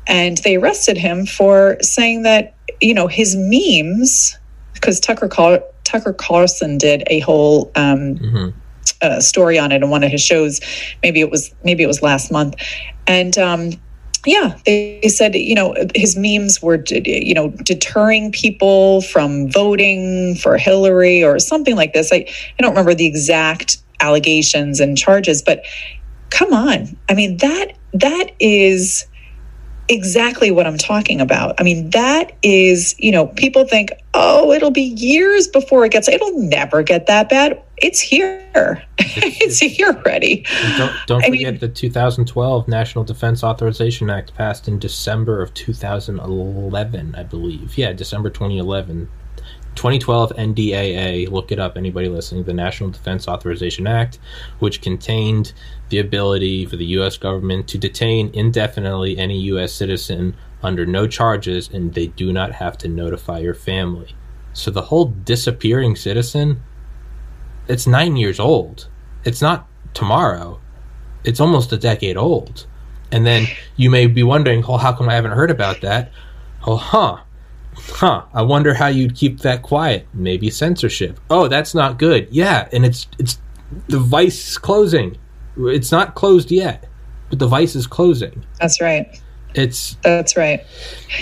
and they arrested him for saying that you know his memes because Tucker Carl- Tucker Carlson did a whole um, mm-hmm. uh, story on it in one of his shows. Maybe it was maybe it was last month, and um, yeah, they, they said you know his memes were you know deterring people from voting for Hillary or something like this. I I don't remember the exact allegations and charges, but come on, I mean that that is exactly what I'm talking about. I mean, that is, you know, people think, oh, it'll be years before it gets, it'll never get that bad. It's here. it's here already. Don't, don't forget mean, the 2012 National Defense Authorization Act passed in December of 2011, I believe. Yeah, December 2011. 2012 NDAA, look it up, anybody listening, the National Defense Authorization Act, which contained the ability for the U.S. government to detain indefinitely any U.S. citizen under no charges, and they do not have to notify your family. So the whole disappearing citizen, it's nine years old. It's not tomorrow. It's almost a decade old. And then you may be wondering, oh, how come I haven't heard about that? Oh, huh. Huh. I wonder how you'd keep that quiet. Maybe censorship. Oh, that's not good. Yeah, and it's it's the vice closing it's not closed yet, but the vice is closing. That's right. It's that's right.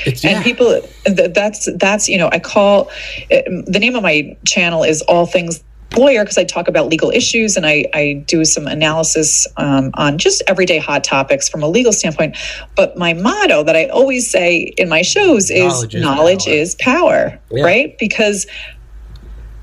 It's, yeah. And people, that's that's you know, I call eh, the name of my channel is All Things lawyer because I talk about legal issues and I, I do some analysis um, on just everyday hot topics from a legal standpoint. But my motto that I always say in my shows is knowledge is knowledge power, is power yeah. right? Because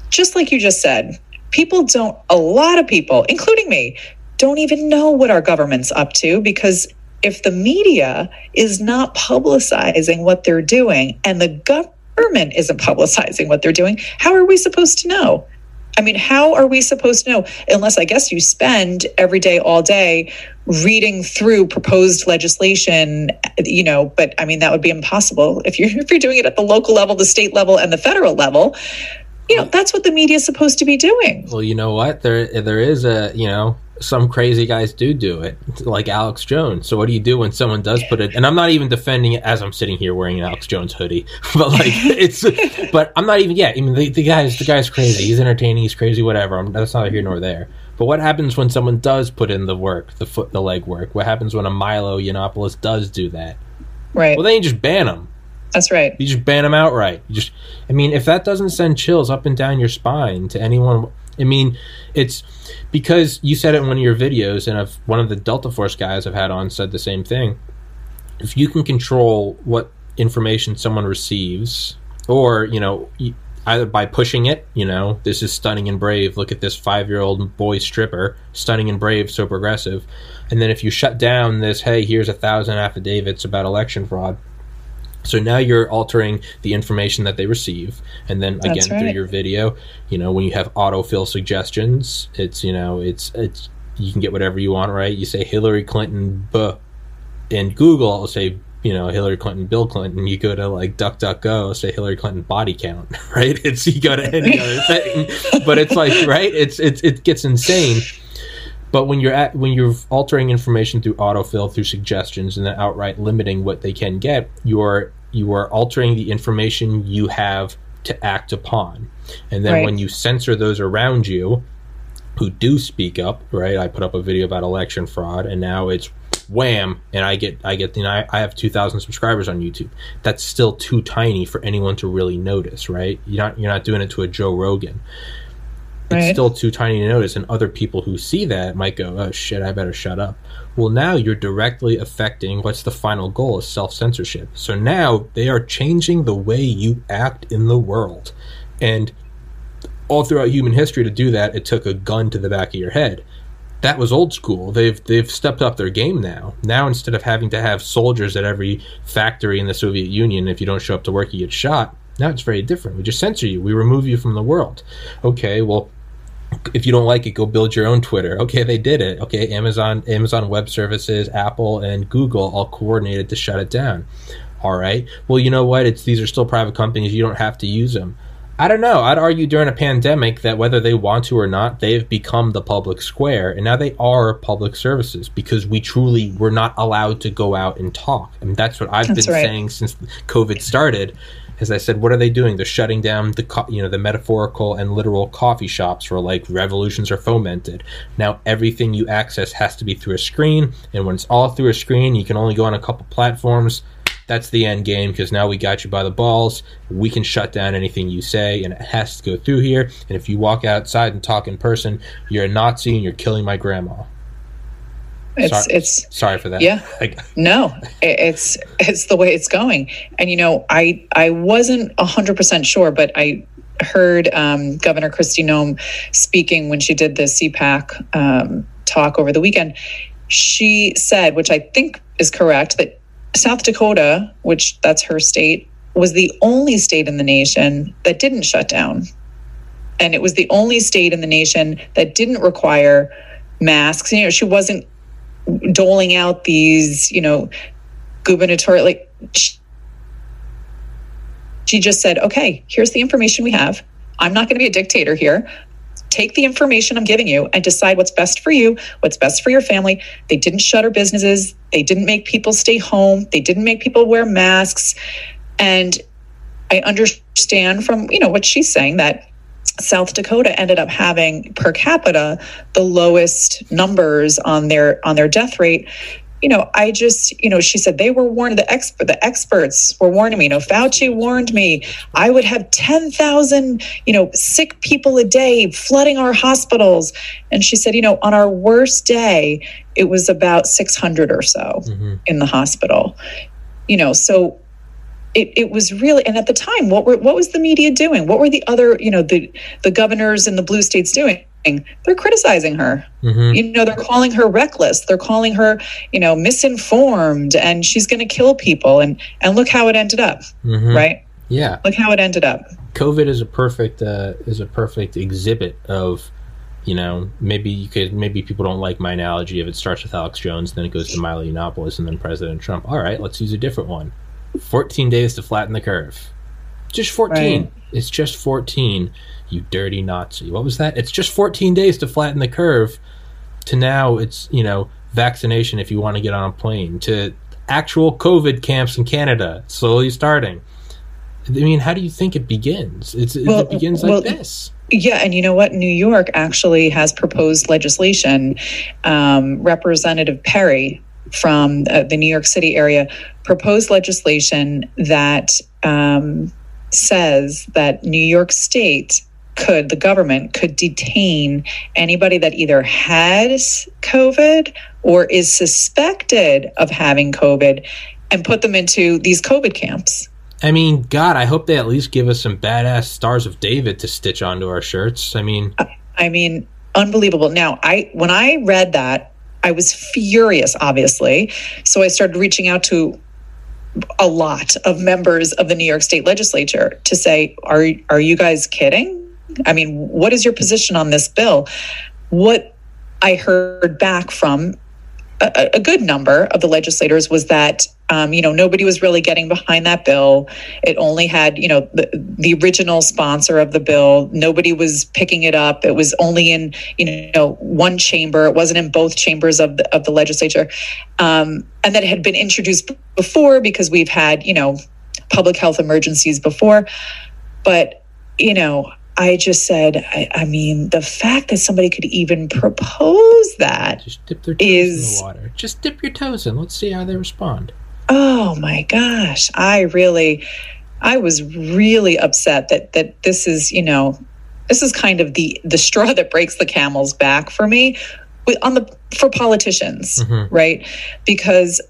just like you just said, people don't, a lot of people, including me, don't even know what our government's up to because if the media is not publicizing what they're doing and the government isn't publicizing what they're doing, how are we supposed to know? I mean, how are we supposed to know? Unless I guess you spend every day, all day reading through proposed legislation, you know, but I mean, that would be impossible if you're, if you're doing it at the local level, the state level, and the federal level. You know, that's what the media is supposed to be doing. Well, you know what? There, there is a, you know, some crazy guys do do it, like Alex Jones. So what do you do when someone does put it? And I'm not even defending it as I'm sitting here wearing an Alex Jones hoodie, but like it's. but I'm not even. Yeah, I mean the, the guy's the guy's crazy. He's entertaining. He's crazy. Whatever. I'm, that's not here nor there. But what happens when someone does put in the work, the foot, the leg work? What happens when a Milo Yiannopoulos does do that? Right. Well, then you just ban them. That's right. You just ban them outright. You just. I mean, if that doesn't send chills up and down your spine to anyone, I mean, it's because you said it in one of your videos, and I've, one of the Delta Force guys I've had on said the same thing. If you can control what information someone receives, or you know, either by pushing it, you know, this is stunning and brave. Look at this five-year-old boy stripper, stunning and brave, so progressive. And then if you shut down this, hey, here's a thousand affidavits about election fraud so now you're altering the information that they receive, and then again right. through your video, you know, when you have autofill suggestions, it's you know, it's it's you can get whatever you want, right? You say Hillary Clinton, buh, and Google will say you know Hillary Clinton, Bill Clinton. You go to like DuckDuckGo, say Hillary Clinton body count, right? It's you go to any other thing, but it's like right, it's it's it gets insane. But when you're at when you're altering information through autofill, through suggestions, and then outright limiting what they can get, you are you are altering the information you have to act upon. And then right. when you censor those around you who do speak up, right? I put up a video about election fraud, and now it's wham, and I get I get you know I, I have two thousand subscribers on YouTube. That's still too tiny for anyone to really notice, right? You're not you're not doing it to a Joe Rogan it's right. still too tiny to notice and other people who see that might go oh shit i better shut up well now you're directly affecting what's the final goal is self-censorship so now they are changing the way you act in the world and all throughout human history to do that it took a gun to the back of your head that was old school they've they've stepped up their game now now instead of having to have soldiers at every factory in the soviet union if you don't show up to work you get shot now it's very different. We just censor you. We remove you from the world. Okay, well, if you don't like it, go build your own Twitter. Okay, they did it. Okay, Amazon, Amazon Web Services, Apple, and Google all coordinated to shut it down. All right. Well, you know what? It's these are still private companies. You don't have to use them. I don't know. I'd argue during a pandemic that whether they want to or not, they've become the public square, and now they are public services because we truly were not allowed to go out and talk. I mean, that's what I've that's been right. saying since COVID started. As I said, what are they doing? They're shutting down the co- you know the metaphorical and literal coffee shops where like revolutions are fomented. Now everything you access has to be through a screen, and when it's all through a screen, you can only go on a couple platforms that's the end game because now we got you by the balls. We can shut down anything you say, and it has to go through here. And if you walk outside and talk in person, you're a Nazi and you're killing my grandma. It's sorry, it's sorry for that. Yeah, no, it's it's the way it's going. And you know, I I wasn't hundred percent sure, but I heard um, Governor Kristi Noem speaking when she did the CPAC um, talk over the weekend. She said, which I think is correct, that South Dakota, which that's her state, was the only state in the nation that didn't shut down. And it was the only state in the nation that didn't require masks. You know, she wasn't doling out these, you know, gubernatorial like she just said, okay, here's the information we have. I'm not going to be a dictator here take the information I'm giving you and decide what's best for you, what's best for your family. They didn't shutter businesses. They didn't make people stay home. They didn't make people wear masks. And I understand from, you know, what she's saying that South Dakota ended up having per capita the lowest numbers on their on their death rate you know, I just, you know, she said they were warned. The expert, the experts were warning me. You know, Fauci warned me. I would have ten thousand, you know, sick people a day flooding our hospitals. And she said, you know, on our worst day, it was about six hundred or so mm-hmm. in the hospital. You know, so it, it was really and at the time what were what was the media doing what were the other you know the the governors in the blue states doing they're criticizing her. Mm-hmm. You know, they're calling her reckless. They're calling her, you know, misinformed, and she's going to kill people. And and look how it ended up, mm-hmm. right? Yeah, look how it ended up. COVID is a perfect uh, is a perfect exhibit of, you know, maybe you could maybe people don't like my analogy if it starts with Alex Jones, then it goes to Milo Yiannopoulos, and then President Trump. All right, let's use a different one. Fourteen days to flatten the curve. Just fourteen. Right. It's just fourteen you dirty Nazi. What was that? It's just 14 days to flatten the curve. To now, it's you know vaccination if you want to get on a plane. To actual COVID camps in Canada, slowly starting. I mean, how do you think it begins? It's, well, it begins like well, this. Yeah, and you know what? New York actually has proposed legislation. Um, Representative Perry from uh, the New York City area proposed legislation that um, says that New York State could the government could detain anybody that either has covid or is suspected of having covid and put them into these covid camps. I mean god i hope they at least give us some badass stars of david to stitch onto our shirts. I mean uh, i mean unbelievable. Now i when i read that i was furious obviously. So i started reaching out to a lot of members of the New York State legislature to say, are, are you guys kidding? I mean, what is your position on this bill? What I heard back from a, a good number of the legislators was that um, you know nobody was really getting behind that bill. It only had you know the, the original sponsor of the bill. Nobody was picking it up. It was only in you know one chamber. It wasn't in both chambers of the of the legislature, um, and that it had been introduced before because we've had you know public health emergencies before. But you know I just said, I, I, mean, the fact that somebody could even propose that just dip their toes is, in the water. Just dip your toes in. Let's see how they respond. Oh my gosh, I really, I was really upset that that this is, you know, this is kind of the the straw that breaks the camel's back for me on the for politicians, mm-hmm. right? Because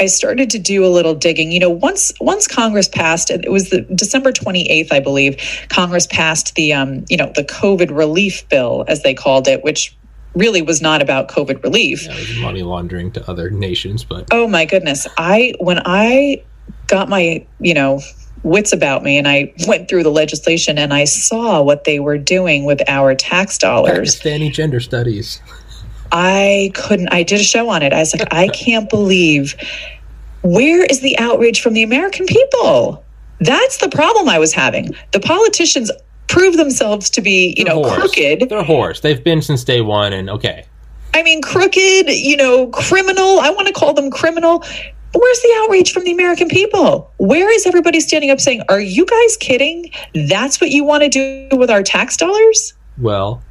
I started to do a little digging. You know, once once Congress passed, it was the December 28th, I believe, Congress passed the um, you know, the COVID relief bill as they called it, which really was not about COVID relief. Yeah, money laundering to other nations, but Oh my goodness. I when I got my, you know, wits about me and I went through the legislation and I saw what they were doing with our tax dollars. Pakistani gender studies. I couldn't, I did a show on it. I was like, I can't believe where is the outrage from the American people? That's the problem I was having. The politicians prove themselves to be, you They're know, crooked. They're horse. They've been since day one, and okay. I mean, crooked, you know, criminal. I want to call them criminal. But where's the outrage from the American people? Where is everybody standing up saying, Are you guys kidding? That's what you want to do with our tax dollars? Well,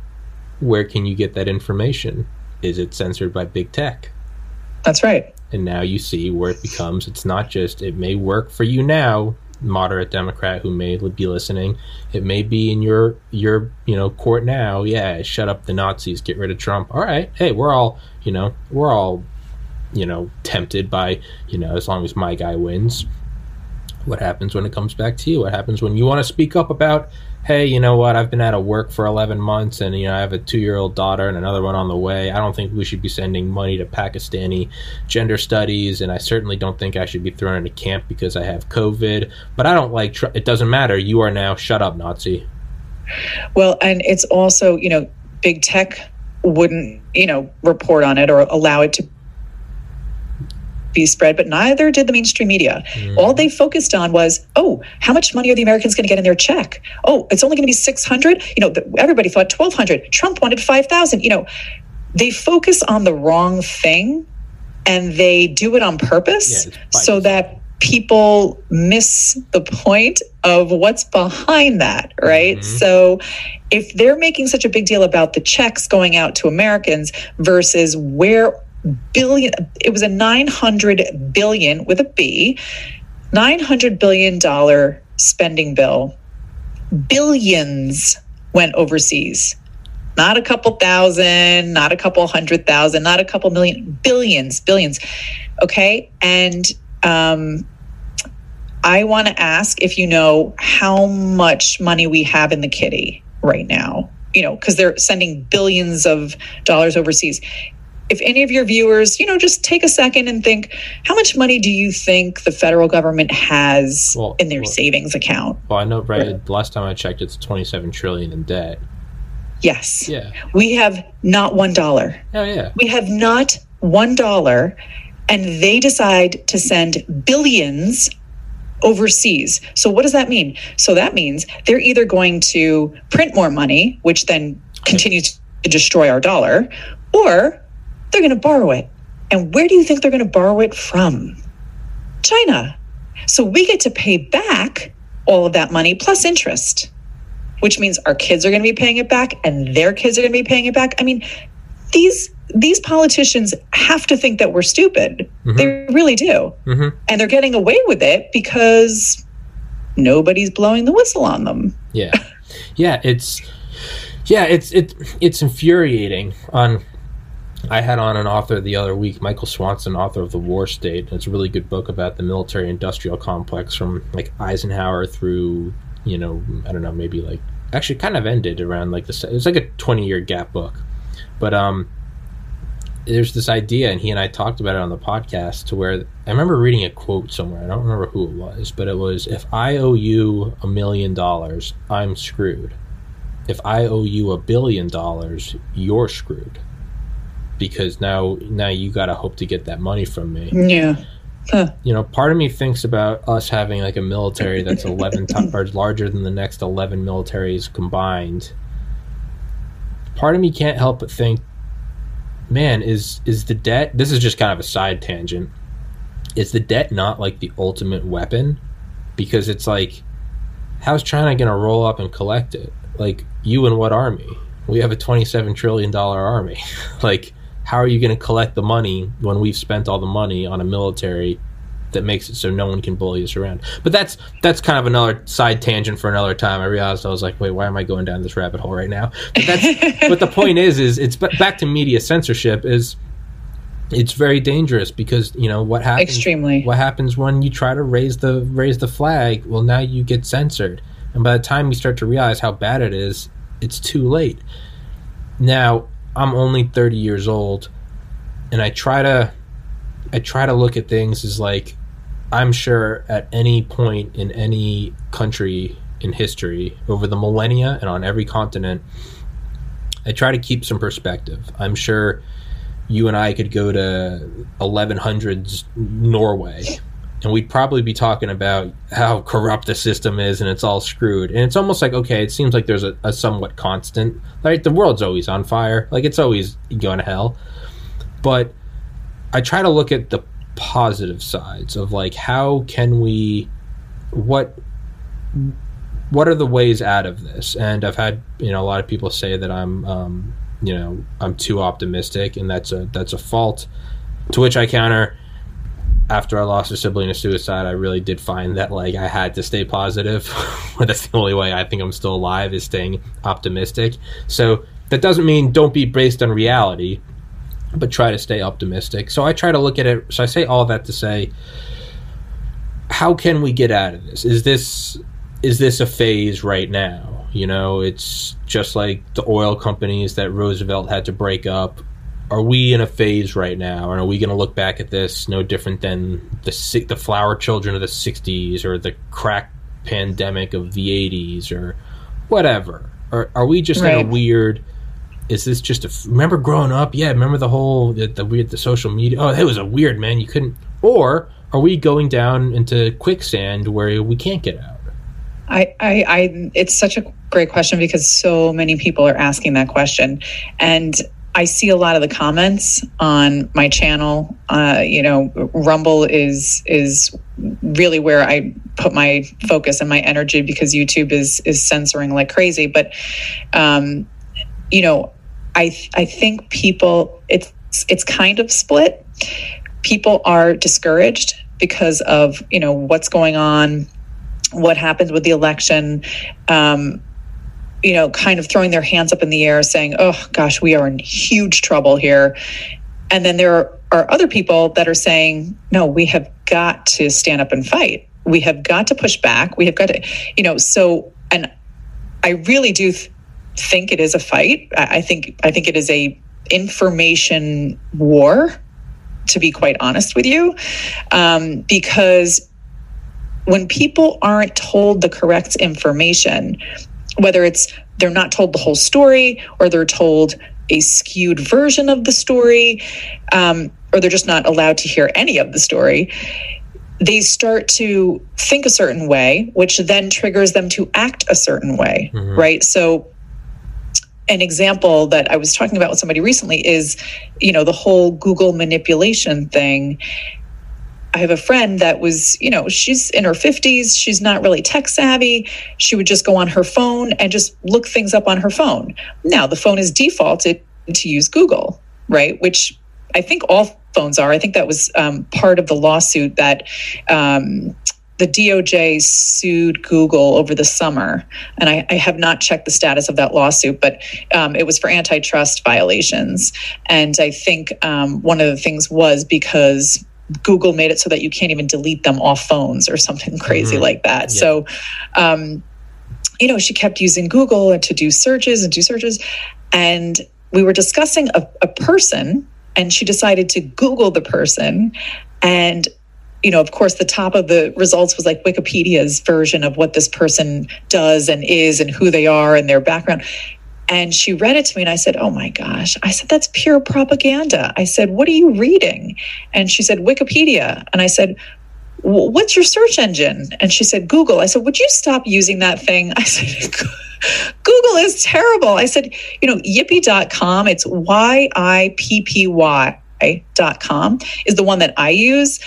where can you get that information? Is it censored by big tech? That's right. And now you see where it becomes it's not just, it may work for you now, moderate Democrat who may be listening. It may be in your your you know court now. Yeah, shut up the Nazis, get rid of Trump. All right, hey, we're all you know we're all you know tempted by you know as long as my guy wins. What happens when it comes back to you? What happens when you want to speak up about hey, you know what? I've been out of work for 11 months and, you know, I have a two year old daughter and another one on the way. I don't think we should be sending money to Pakistani gender studies. And I certainly don't think I should be thrown into camp because I have COVID. But I don't like, tr- it doesn't matter. You are now shut up, Nazi. Well, and it's also, you know, big tech wouldn't, you know, report on it or allow it to be spread, but neither did the mainstream media. Mm. All they focused on was, oh, how much money are the Americans going to get in their check? Oh, it's only going to be 600. You know, everybody thought 1200. Trump wanted 5000. You know, they focus on the wrong thing and they do it on purpose yeah, so that people miss the point of what's behind that, right? Mm-hmm. So if they're making such a big deal about the checks going out to Americans versus where billion it was a 900 billion with a b 900 billion dollar spending bill. Billions went overseas. Not a couple thousand not a couple hundred thousand not a couple million billions billions. Okay and um, i want to ask if you know how much money we have in the kitty right now you know because they're sending billions of dollars overseas if any of your viewers, you know, just take a second and think how much money do you think the federal government has well, in their well, savings account? Well, I know right, right last time I checked it's 27 trillion in debt. Yes. Yeah. We have not one dollar. Oh yeah. We have not one dollar and they decide to send billions overseas. So what does that mean? So that means they're either going to print more money, which then continues to destroy our dollar, or they're going to borrow it. And where do you think they're going to borrow it from? China. So we get to pay back all of that money plus interest, which means our kids are going to be paying it back and their kids are going to be paying it back. I mean, these these politicians have to think that we're stupid. Mm-hmm. They really do. Mm-hmm. And they're getting away with it because nobody's blowing the whistle on them. Yeah. Yeah, it's yeah, it's it it's infuriating on I had on an author the other week, Michael Swanson, author of The War State. It's a really good book about the military industrial complex from like Eisenhower through, you know, I don't know, maybe like actually kind of ended around like this. It's like a 20 year gap book. But um, there's this idea, and he and I talked about it on the podcast to where I remember reading a quote somewhere. I don't remember who it was, but it was if I owe you a million dollars, I'm screwed. If I owe you a billion dollars, you're screwed because now now you got to hope to get that money from me. Yeah. Huh. You know, part of me thinks about us having like a military that's 11 times larger than the next 11 militaries combined. Part of me can't help but think, man, is is the debt? This is just kind of a side tangent. Is the debt not like the ultimate weapon? Because it's like, how's China going to roll up and collect it? Like, you and what army? We have a 27 trillion dollar army. like, how are you going to collect the money when we've spent all the money on a military that makes it so no one can bully us around? But that's that's kind of another side tangent for another time. I realized I was like, wait, why am I going down this rabbit hole right now? But that's but the point is, is it's back to media censorship is it's very dangerous because you know what happens extremely what happens when you try to raise the raise the flag well now you get censored and by the time you start to realize how bad it is it's too late now I'm only 30 years old and I try to I try to look at things as like I'm sure at any point in any country in history over the millennia and on every continent I try to keep some perspective. I'm sure you and I could go to 1100s Norway and we'd probably be talking about how corrupt the system is and it's all screwed. And it's almost like okay, it seems like there's a, a somewhat constant. Like the world's always on fire. Like it's always going to hell. But I try to look at the positive sides of like how can we what what are the ways out of this? And I've had you know a lot of people say that I'm um, you know I'm too optimistic, and that's a that's a fault. To which I counter, after I lost a sibling to suicide, I really did find that like I had to stay positive. that's the only way I think I'm still alive is staying optimistic. So that doesn't mean don't be based on reality, but try to stay optimistic. So I try to look at it. So I say all that to say, how can we get out of this? Is this is this a phase right now? You know, it's just like the oil companies that Roosevelt had to break up. Are we in a phase right now, and are we going to look back at this no different than the the flower children of the '60s or the crack pandemic of the '80s or whatever? Or are we just right. in a weird? Is this just a? Remember growing up? Yeah, remember the whole the, the weird the social media. Oh, it was a weird man. You couldn't. Or are we going down into quicksand where we can't get out? I, I, I, it's such a great question because so many people are asking that question. And I see a lot of the comments on my channel. Uh, you know, Rumble is is really where I put my focus and my energy because YouTube is is censoring like crazy. But um, you know, I I think people it's it's kind of split. People are discouraged because of you know what's going on what happens with the election, um, you know, kind of throwing their hands up in the air saying, oh gosh, we are in huge trouble here. And then there are, other people that are saying, no, we have got to stand up and fight. We have got to push back. We have got to, you know, so, and I really do th- think it is a fight. I, I think, I think it is a information war to be quite honest with you, um, because when people aren't told the correct information, whether it's they're not told the whole story or they're told a skewed version of the story, um, or they're just not allowed to hear any of the story, they start to think a certain way, which then triggers them to act a certain way, mm-hmm. right? So, an example that I was talking about with somebody recently is, you know, the whole Google manipulation thing. I have a friend that was, you know, she's in her 50s. She's not really tech savvy. She would just go on her phone and just look things up on her phone. Now, the phone is defaulted to use Google, right? Which I think all phones are. I think that was um, part of the lawsuit that um, the DOJ sued Google over the summer. And I, I, have not checked the status of that lawsuit, but um, it was for antitrust violations. And I think um, one of the things was because Google made it so that you can't even delete them off phones or something crazy mm-hmm. like that. Yeah. So, um, you know, she kept using Google and to do searches and do searches. And we were discussing a, a person, and she decided to Google the person. And you know, of course, the top of the results was like Wikipedia's version of what this person does and is and who they are and their background. And she read it to me and I said, Oh my gosh. I said, That's pure propaganda. I said, What are you reading? And she said, Wikipedia. And I said, What's your search engine? And she said, Google. I said, Would you stop using that thing? I said, Google is terrible. I said, You know, yippy.com, it's Y I P P Y dot com is the one that I use.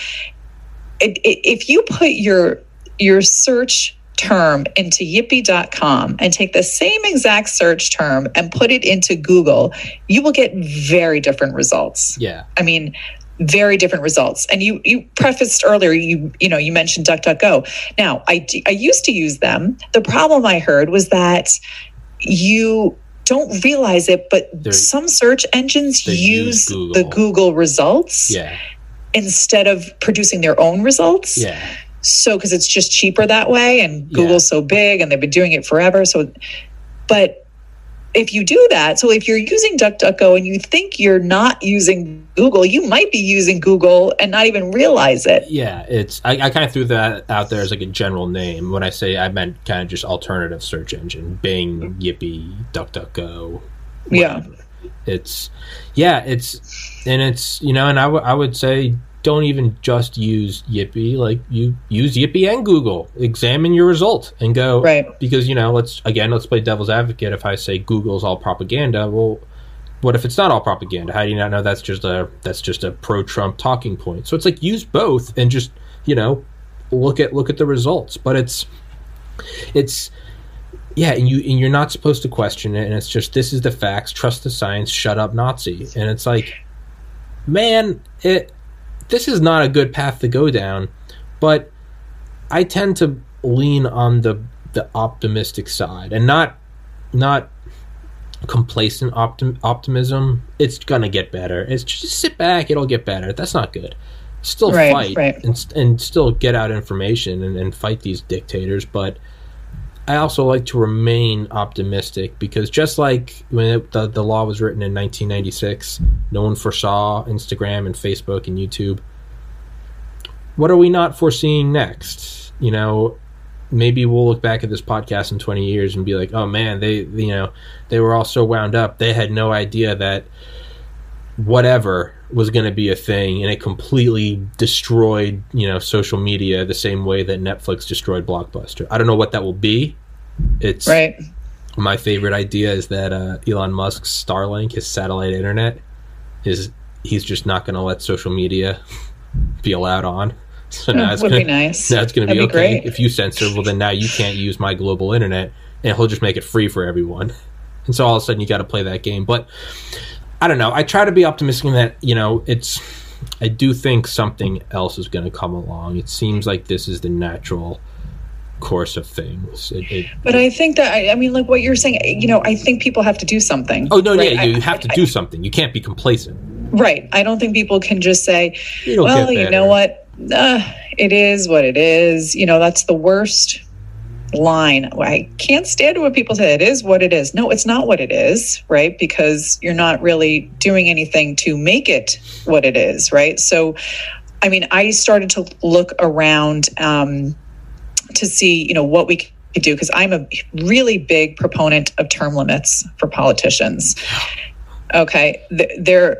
If you put your your search term into yippy.com and take the same exact search term and put it into Google, you will get very different results. Yeah. I mean, very different results. And you you prefaced earlier, you you know, you mentioned DuckDuckGo. Now, I I used to use them. The problem I heard was that you don't realize it, but They're, some search engines use, use Google. the Google results yeah. instead of producing their own results. Yeah so because it's just cheaper that way and google's so big and they've been doing it forever so but if you do that so if you're using duckduckgo and you think you're not using google you might be using google and not even realize it. Yeah it's i, I kind of threw that out there as like a general name. When i say i meant kind of just alternative search engine bing yippy duckduckgo yeah. it's yeah it's and it's you know and I, w- I would say don't even just use Yippy. Like you use Yippy and Google. Examine your result and go right because you know. Let's again. Let's play devil's advocate. If I say Google's all propaganda, well, what if it's not all propaganda? How do you not know that's just a that's just a pro-Trump talking point? So it's like use both and just you know look at look at the results. But it's it's yeah, and you and you're not supposed to question it, and it's just this is the facts. Trust the science. Shut up, Nazi. And it's like, man, it this is not a good path to go down. But I tend to lean on the the optimistic side, and not not complacent optim- optimism. It's gonna get better. It's just sit back; it'll get better. That's not good. Still right, fight right. And, and still get out information and, and fight these dictators, but I also like to remain optimistic because just like when it, the the law was written in 1996, no one foresaw Instagram and Facebook and YouTube. What are we not foreseeing next? You know, maybe we'll look back at this podcast in 20 years and be like, "Oh man, they you know, they were all so wound up. They had no idea that whatever was going to be a thing and it completely destroyed you know social media the same way that netflix destroyed blockbuster i don't know what that will be it's right my favorite idea is that uh, elon musk's starlink his satellite internet is he's just not going to let social media be allowed on so now it's be nice going to be okay if you censor well then now you can't use my global internet and he'll just make it free for everyone and so all of a sudden you got to play that game but I don't know. I try to be optimistic in that you know it's. I do think something else is going to come along. It seems like this is the natural course of things. It, it, but I think that I, I, mean, like what you're saying, you know, I think people have to do something. Oh no, right? yeah, you I, have to do something. You can't be complacent. Right. I don't think people can just say, "Well, you know what, uh, it is what it is." You know, that's the worst line. I can't stand when people say it is what it is. No, it's not what it is, right? Because you're not really doing anything to make it what it is, right? So, I mean, I started to look around um, to see, you know, what we could do because I'm a really big proponent of term limits for politicians. Okay, there are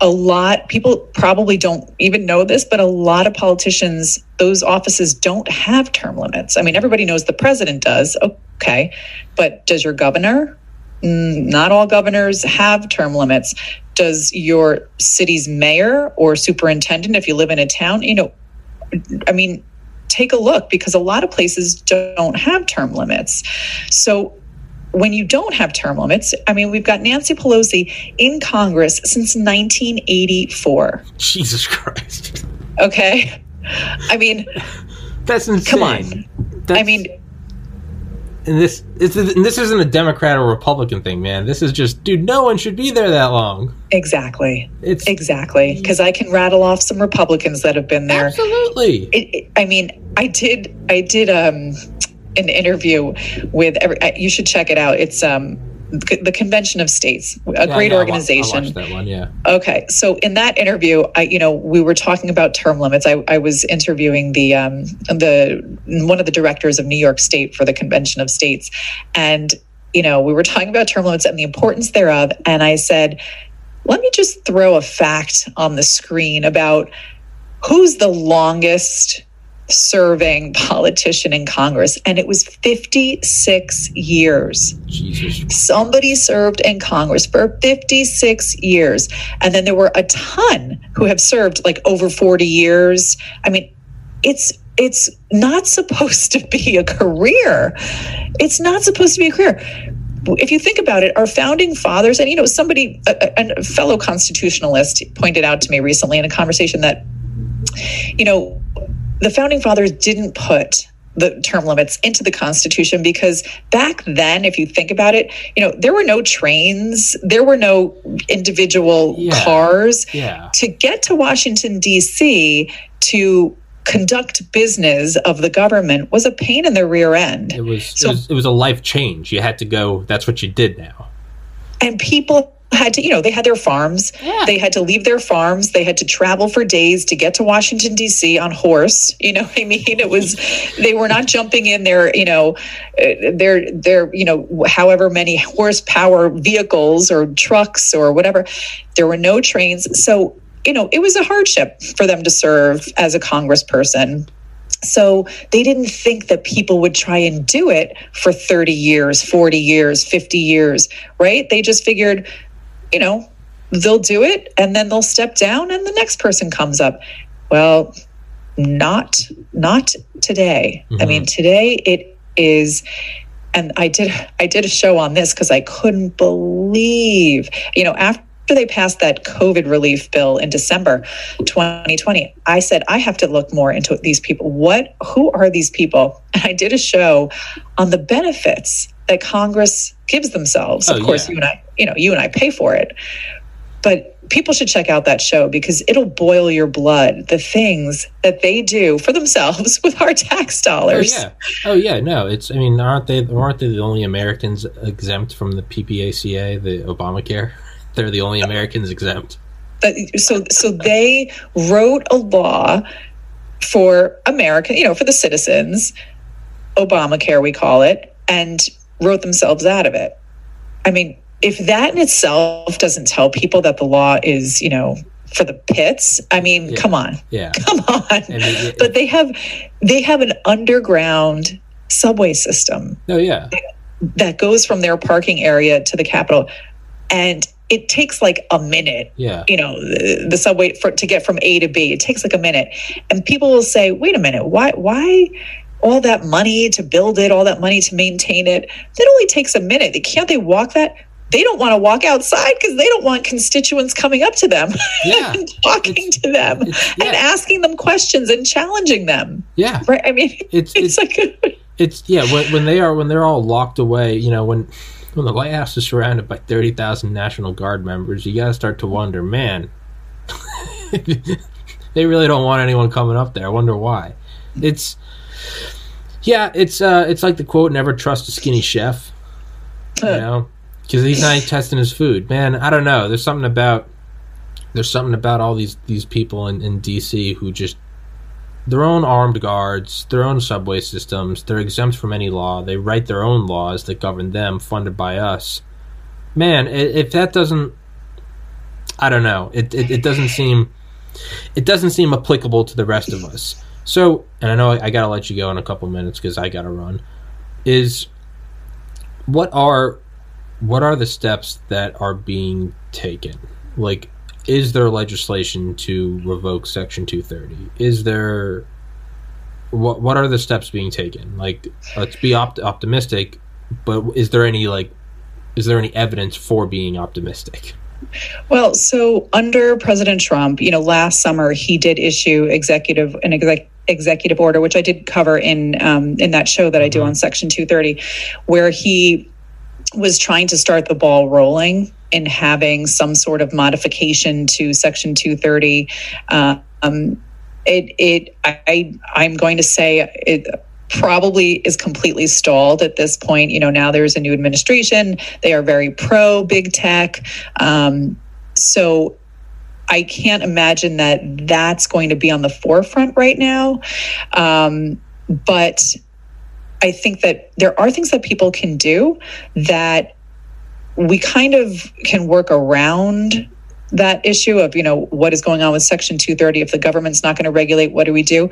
a lot people probably don't even know this but a lot of politicians those offices don't have term limits. I mean everybody knows the president does okay but does your governor? Mm, not all governors have term limits. Does your city's mayor or superintendent if you live in a town you know i mean take a look because a lot of places don't have term limits so when you don't have term limits, I mean, we've got Nancy Pelosi in Congress since 1984. Jesus Christ. Okay. I mean, that's insane. Come on. That's, I mean, and this and this isn't a Democrat or Republican thing, man. This is just, dude. No one should be there that long. Exactly. It's exactly because I can rattle off some Republicans that have been there. Absolutely. It, it, I mean, I did. I did. Um, an interview with every, you should check it out. It's um the Convention of States, a yeah, great organization. I that one, yeah. Okay, so in that interview, I, you know, we were talking about term limits. I, I was interviewing the um, the one of the directors of New York State for the Convention of States, and you know, we were talking about term limits and the importance thereof. And I said, let me just throw a fact on the screen about who's the longest serving politician in Congress, and it was 56 years. Jesus. Somebody served in Congress for 56 years. And then there were a ton who have served like over 40 years. I mean, it's it's not supposed to be a career. It's not supposed to be a career. If you think about it, our founding fathers, and you know, somebody, a, a fellow constitutionalist pointed out to me recently in a conversation that, you know, the founding fathers didn't put the term limits into the Constitution because back then, if you think about it, you know, there were no trains, there were no individual yeah. cars. Yeah. To get to Washington, D.C., to conduct business of the government was a pain in the rear end. It was, so, it was, it was a life change. You had to go, that's what you did now. And people had to, you know, they had their farms. Yeah. They had to leave their farms. They had to travel for days to get to Washington D.C. on horse. You know, I mean, it was they were not jumping in their, you know, uh, their their, you know, however many horsepower vehicles or trucks or whatever. There were no trains, so you know, it was a hardship for them to serve as a congressperson. So they didn't think that people would try and do it for 30 years, 40 years, 50 years, right? They just figured, you know, they'll do it and then they'll step down and the next person comes up. Well, not not today. Mm-hmm. I mean, mm-hmm. today it is and I did I did a show on this cuz I couldn't believe, you know, after they passed that COVID relief bill in December 2020, I said, I have to look more into these people. What, who are these people? And I did a show on the benefits that Congress gives themselves. Oh, of course, yeah. you and I, you know, you and I pay for it. But people should check out that show because it'll boil your blood the things that they do for themselves with our tax dollars. Oh yeah, oh yeah. No, it's. I mean, aren't they? Aren't they the only Americans exempt from the PPACA, the Obamacare? They're the only Americans exempt. But, so, so they wrote a law for America, you know, for the citizens, Obamacare, we call it, and wrote themselves out of it. I mean, if that in itself doesn't tell people that the law is, you know, for the pits, I mean, yeah. come on, yeah, come on. it, but they have they have an underground subway system. Oh yeah, that goes from their parking area to the Capitol, and it takes like a minute. Yeah, you know, the, the subway for to get from A to B, it takes like a minute, and people will say, "Wait a minute, why why?" All that money to build it, all that money to maintain it. That only takes a minute. They can't they walk that? they don't want to walk outside because they don't want constituents coming up to them yeah. and talking it's, to them yeah. and asking them questions and challenging them. Yeah. Right. I mean, it's, it's, it's like, it's, yeah, when, when they are, when they're all locked away, you know, when, when the White House is surrounded by 30,000 National Guard members, you got to start to wonder, man, they really don't want anyone coming up there. I wonder why. It's, yeah, it's, uh, it's like the quote, never trust a skinny chef. You know, because he's not testing his food. Man, I don't know. There's something about there's something about all these these people in, in DC who just their own armed guards, their own subway systems. They're exempt from any law. They write their own laws that govern them, funded by us. Man, if that doesn't, I don't know. It it, it doesn't seem it doesn't seem applicable to the rest of us. So, and I know I, I got to let you go in a couple minutes because I got to run. Is what are what are the steps that are being taken? Like, is there legislation to revoke Section 230? Is there what what are the steps being taken? Like, let's be opt- optimistic, but is there any like is there any evidence for being optimistic? Well, so under President Trump, you know, last summer he did issue executive an exec, executive order, which I did cover in um, in that show that I do mm-hmm. on Section 230, where he was trying to start the ball rolling in having some sort of modification to Section 230. Uh, um, it, it, I, I'm going to say it probably is completely stalled at this point. You know, now there's a new administration. They are very pro big tech. Um, so I can't imagine that that's going to be on the forefront right now. Um, but I think that there are things that people can do that we kind of can work around that issue of you know what is going on with section 230 if the government's not going to regulate what do we do?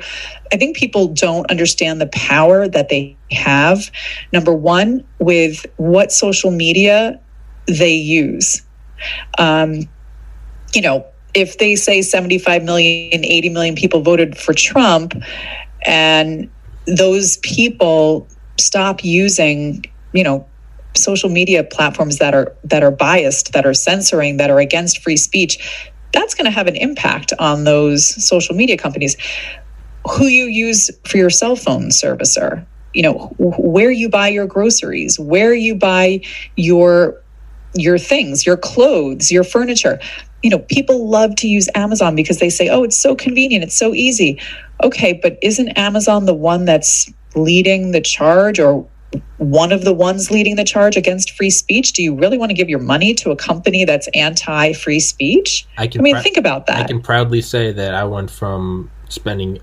I think people don't understand the power that they have number one with what social media they use. Um, you know if they say 75 million 80 million people voted for trump and those people stop using, you know, social media platforms that are that are biased, that are censoring, that are against free speech, that's going to have an impact on those social media companies. Who you use for your cell phone servicer, you know, where you buy your groceries, where you buy your your things, your clothes, your furniture. You know, people love to use Amazon because they say, "Oh, it's so convenient, it's so easy." Okay, but isn't Amazon the one that's leading the charge or one of the ones leading the charge against free speech? Do you really want to give your money to a company that's anti free speech? I, can I mean, pr- think about that. I can proudly say that I went from spending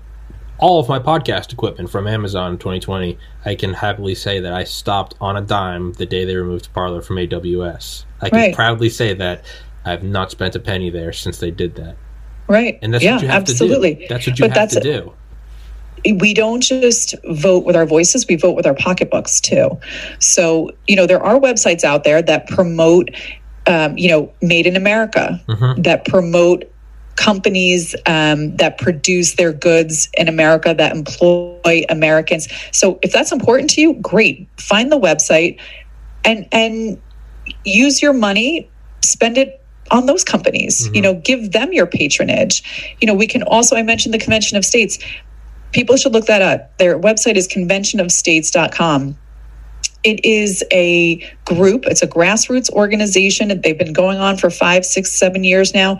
all of my podcast equipment from Amazon in 2020. I can happily say that I stopped on a dime the day they removed Parler from AWS. I can right. proudly say that I've not spent a penny there since they did that. Right. And that's yeah, what you have absolutely. to do. That's what you but have to do we don't just vote with our voices, we vote with our pocketbooks too. So, you know, there are websites out there that promote, um, you know, made in America, mm-hmm. that promote companies um, that produce their goods in America that employ Americans. So if that's important to you, great. Find the website and and use your money, spend it on those companies. Mm-hmm. You know, give them your patronage. You know, we can also I mentioned the Convention of States. People should look that up. Their website is conventionofstates.com. It is a group, it's a grassroots organization. They've been going on for five, six, seven years now.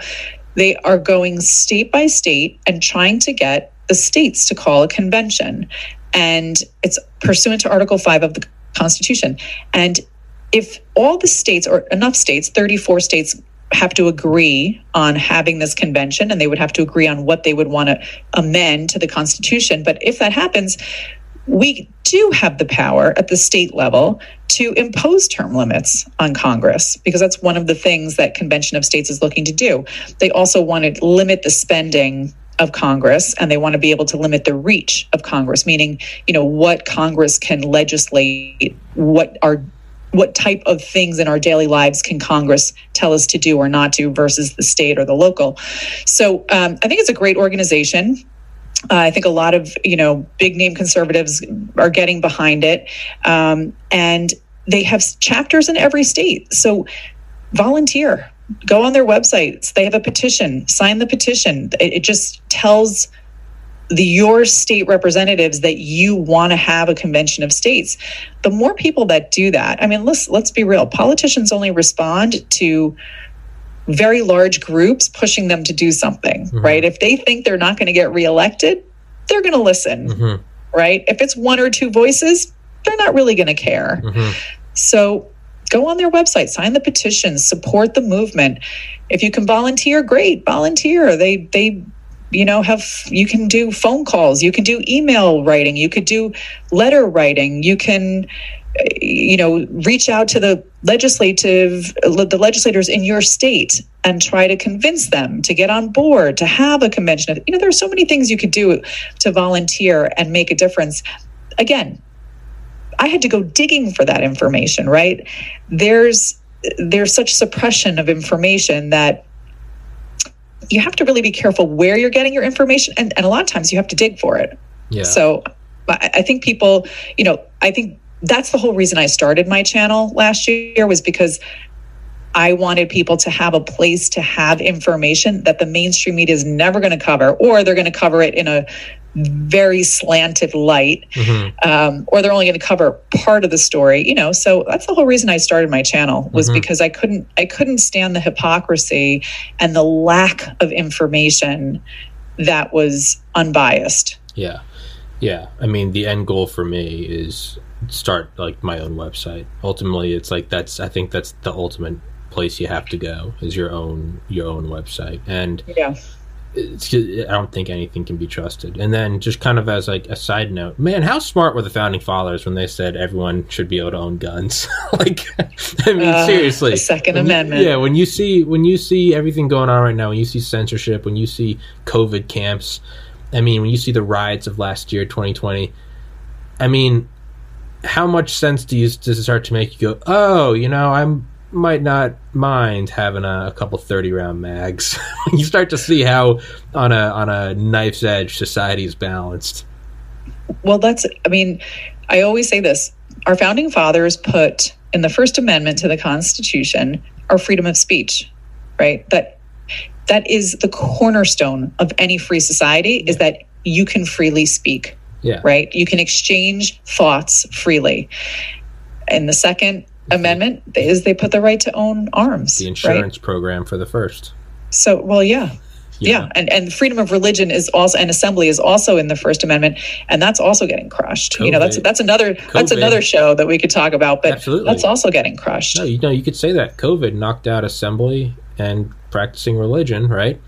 They are going state by state and trying to get the states to call a convention. And it's pursuant to Article 5 of the Constitution. And if all the states, or enough states, 34 states, have to agree on having this convention and they would have to agree on what they would want to amend to the Constitution. But if that happens, we do have the power at the state level to impose term limits on Congress because that's one of the things that Convention of States is looking to do. They also want to limit the spending of Congress and they want to be able to limit the reach of Congress, meaning, you know, what Congress can legislate, what are what type of things in our daily lives can Congress tell us to do or not do versus the state or the local. So um, I think it's a great organization. Uh, I think a lot of you know big name conservatives are getting behind it, um, and they have chapters in every state. So volunteer, go on their websites. They have a petition. Sign the petition. It, it just tells the your state representatives that you want to have a convention of states. The more people that do that, I mean, let's let's be real. Politicians only respond to very large groups pushing them to do something, mm-hmm. right? If they think they're not going to get reelected, they're going to listen, mm-hmm. right? If it's one or two voices, they're not really going to care. Mm-hmm. So go on their website, sign the petition, support the movement. If you can volunteer, great, volunteer. They they you know have you can do phone calls, you can do email writing, you could do letter writing, you can eh, you know, reach out to the legislative, the legislators in your state and try to convince them to get on board, to have a convention. You know, there are so many things you could do to volunteer and make a difference. Again, I had to go digging for that information, right? There's eh, there's such suppression of information that you have to really be careful where you're getting your information and, and a lot of times you have to dig for it. Yeah. So I think people, you know, I think that's the whole reason I started my channel last year was because I wanted people to have a place to have information that the mainstream media is never going to cover, or they're going to cover it in a very slanted light, mm-hmm. um, or they're only going to cover part of the story. You know, so that's the whole reason I started my channel was mm-hmm. because I couldn't I couldn't stand the hypocrisy and the lack of information that was unbiased. Yeah, yeah. I mean, the end goal for me is start like my own website. Ultimately, it's like that's I think that's the ultimate place you have to go is your own your own website. And yeah. I don't think anything can be trusted. And then, just kind of as like a side note, man, how smart were the founding fathers when they said everyone should be able to own guns? like, I mean, uh, seriously, the Second Amendment. You, yeah, when you see when you see everything going on right now, when you see censorship, when you see COVID camps, I mean, when you see the riots of last year, 2020, I mean, how much sense do you does it start to make you go, oh, you know, I might not mind having a, a couple thirty round mags. you start to see how on a on a knife's edge society is balanced. Well, that's. I mean, I always say this: our founding fathers put in the First Amendment to the Constitution our freedom of speech, right? That that is the cornerstone of any free society. Is that you can freely speak yeah. Right? You can exchange thoughts freely. And the 2nd mm-hmm. Amendment is they put the right to own arms. The insurance right? program for the first. So, well, yeah. Yeah. yeah. and and freedom of religion is also and assembly is also in the First Amendment, and that's also getting crushed. COVID. You know, that's that's another COVID. that's another show that we could talk about, but Absolutely. that's also getting crushed. No, you know, you could say that COVID knocked out assembly and practicing religion, right?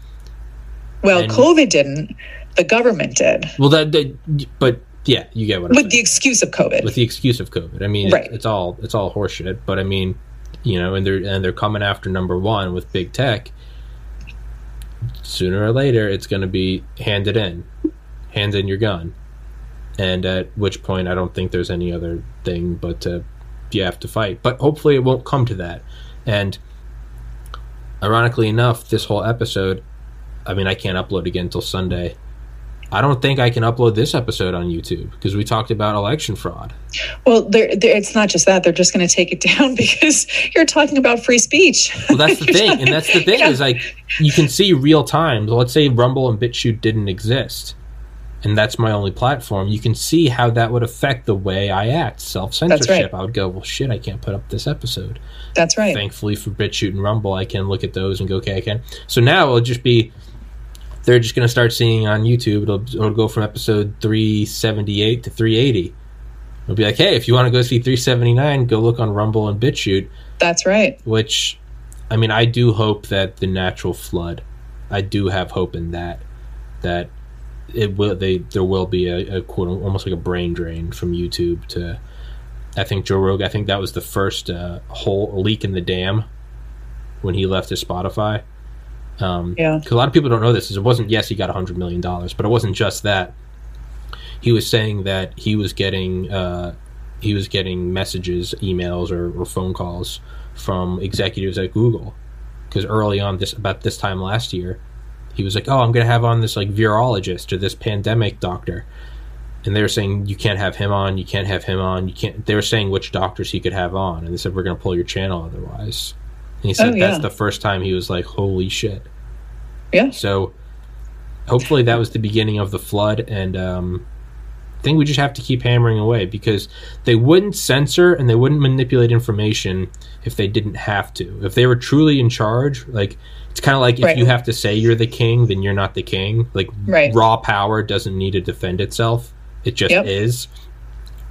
Well, and, COVID didn't. The government did. Well, that, that but yeah, you get what I'm with the excuse of COVID. With the excuse of COVID, I mean, right. it's, it's all it's all horseshit. But I mean, you know, and they're and they're coming after number one with big tech. sooner or later it's going to be handed in, hand in your gun, and at which point I don't think there's any other thing but to you have to fight. But hopefully it won't come to that. And ironically enough, this whole episode, I mean, I can't upload again until Sunday. I don't think I can upload this episode on YouTube because we talked about election fraud. Well, they're, they're, it's not just that; they're just going to take it down because you're talking about free speech. Well, that's the thing, and that's the thing is like you can see real time. Let's say Rumble and BitChute didn't exist, and that's my only platform. You can see how that would affect the way I act. Self censorship. Right. I would go, well, shit, I can't put up this episode. That's right. Thankfully for BitChute and Rumble, I can look at those and go, okay, I can. So now it'll just be they're just going to start seeing on YouTube. It'll, it'll go from episode 378 to 380. It'll be like, hey, if you want to go see 379, go look on Rumble and BitChute. That's right. Which, I mean, I do hope that the natural flood, I do have hope in that, that it will they there will be a, a quote almost like a brain drain from YouTube to. I think Joe Rogan. I think that was the first uh, hole leak in the dam when he left his Spotify. Um, yeah. Because a lot of people don't know this. Is it wasn't yes he got a hundred million dollars, but it wasn't just that. He was saying that he was getting uh, he was getting messages, emails, or, or phone calls from executives at Google. Because early on, this about this time last year, he was like, "Oh, I'm going to have on this like virologist or this pandemic doctor," and they were saying you can't have him on, you can't have him on, you can't. They were saying which doctors he could have on, and they said we're going to pull your channel otherwise. And he said oh, yeah. that's the first time he was like, "Holy shit!" Yeah. So hopefully that was the beginning of the flood, and um, I think we just have to keep hammering away because they wouldn't censor and they wouldn't manipulate information if they didn't have to. If they were truly in charge, like it's kind of like right. if you have to say you're the king, then you're not the king. Like right. raw power doesn't need to defend itself; it just yep. is.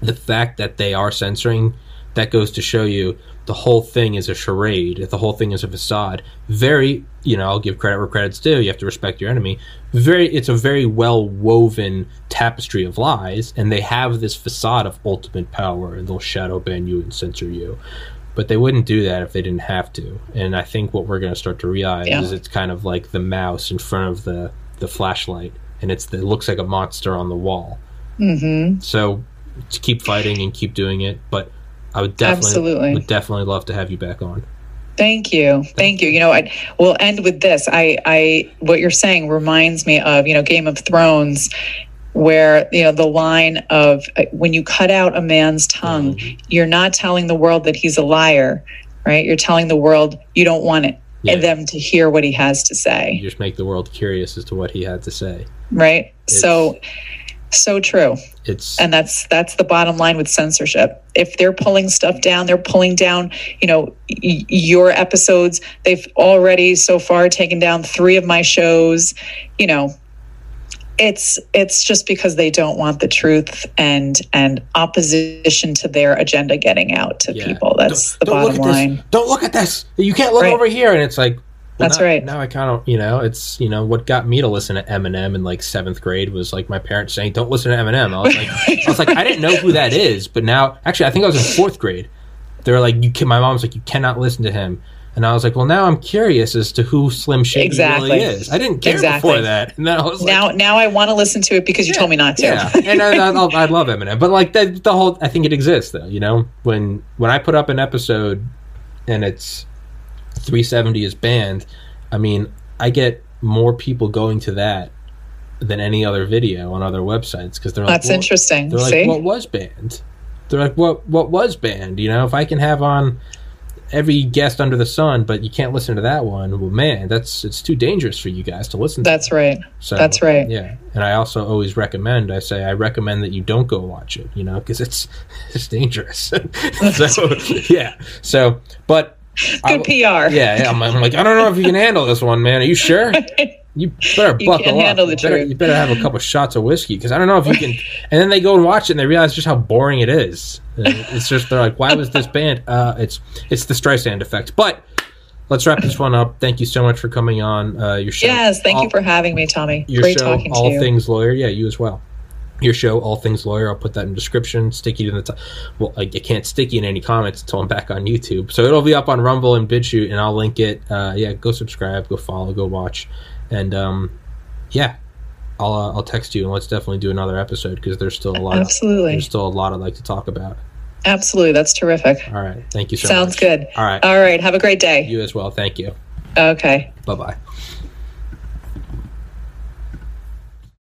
The fact that they are censoring that goes to show you the whole thing is a charade. The whole thing is a facade. Very, you know, I'll give credit where credit's due. You have to respect your enemy. Very, it's a very well woven tapestry of lies, and they have this facade of ultimate power, and they'll shadow ban you and censor you. But they wouldn't do that if they didn't have to. And I think what we're going to start to realize yeah. is it's kind of like the mouse in front of the the flashlight, and it's the, it looks like a monster on the wall. Mm-hmm. So to keep fighting and keep doing it, but I would definitely Absolutely. would definitely love to have you back on. Thank you. Thank you. You know, I we'll end with this. I I what you're saying reminds me of, you know, Game of Thrones where, you know, the line of uh, when you cut out a man's tongue, mm-hmm. you're not telling the world that he's a liar, right? You're telling the world you don't want it yeah. and them to hear what he has to say. You just make the world curious as to what he had to say. Right? It's, so so true. It's and that's that's the bottom line with censorship. If they're pulling stuff down, they're pulling down, you know, y- your episodes. They've already so far taken down 3 of my shows, you know. It's it's just because they don't want the truth and and opposition to their agenda getting out to yeah. people. That's don't, the don't bottom line. Don't look at this. You can't look right. over here and it's like well, That's now, right. Now I kind of, you know, it's, you know, what got me to listen to Eminem in like seventh grade was like my parents saying, "Don't listen to Eminem." I was like, I was like, I didn't know who that is, but now, actually, I think I was in fourth grade. They were like, "You can." My mom's like, "You cannot listen to him." And I was like, well, now I'm curious as to who Slim Shady exactly. really is. I didn't care exactly. before that. And then I was like, now, now I want to listen to it because you yeah, told me not to. Yeah, and I, I, I, love Eminem, but like the, the whole, I think it exists though. You know, when when I put up an episode and it's 370 is banned, I mean, I get more people going to that than any other video on other websites because they're like, that's well, interesting. They're like, See? what was banned? They're like, what what was banned? You know, if I can have on every guest under the sun, but you can't listen to that one. Well, man, that's it's too dangerous for you guys to listen. That's to. right. So that's right. Yeah, and I also always recommend. I say I recommend that you don't go watch it. You know, because it's it's dangerous. so yeah. So, but Good I, PR. Yeah, yeah. I'm, I'm, like, I don't know if you can handle this one, man. Are you sure? You better buckle you up. you, better, you better have a couple shots of whiskey because I don't know if you can. And then they go and watch it and they realize just how boring it is. It's just they're like, why was this banned? Uh, it's it's the Streisand effect. But let's wrap this one up. Thank you so much for coming on uh, your show. Yes, thank all, you for having me, Tommy. Your Great show, talking All to you. Things Lawyer. Yeah, you as well. Your show, All Things Lawyer. I'll put that in the description. Sticky in the top. Well, I, I can't sticky in any comments until I'm back on YouTube. So it'll be up on Rumble and BitChute, and I'll link it. Uh, yeah, go subscribe, go follow, go watch, and um, yeah, I'll uh, I'll text you and let's definitely do another episode because there's still a lot. Absolutely, of, there's still a lot I'd like to talk about. Absolutely, that's terrific. All right, thank you so Sounds much. good. All right, all right. Have a great day. You as well. Thank you. Okay. Bye bye.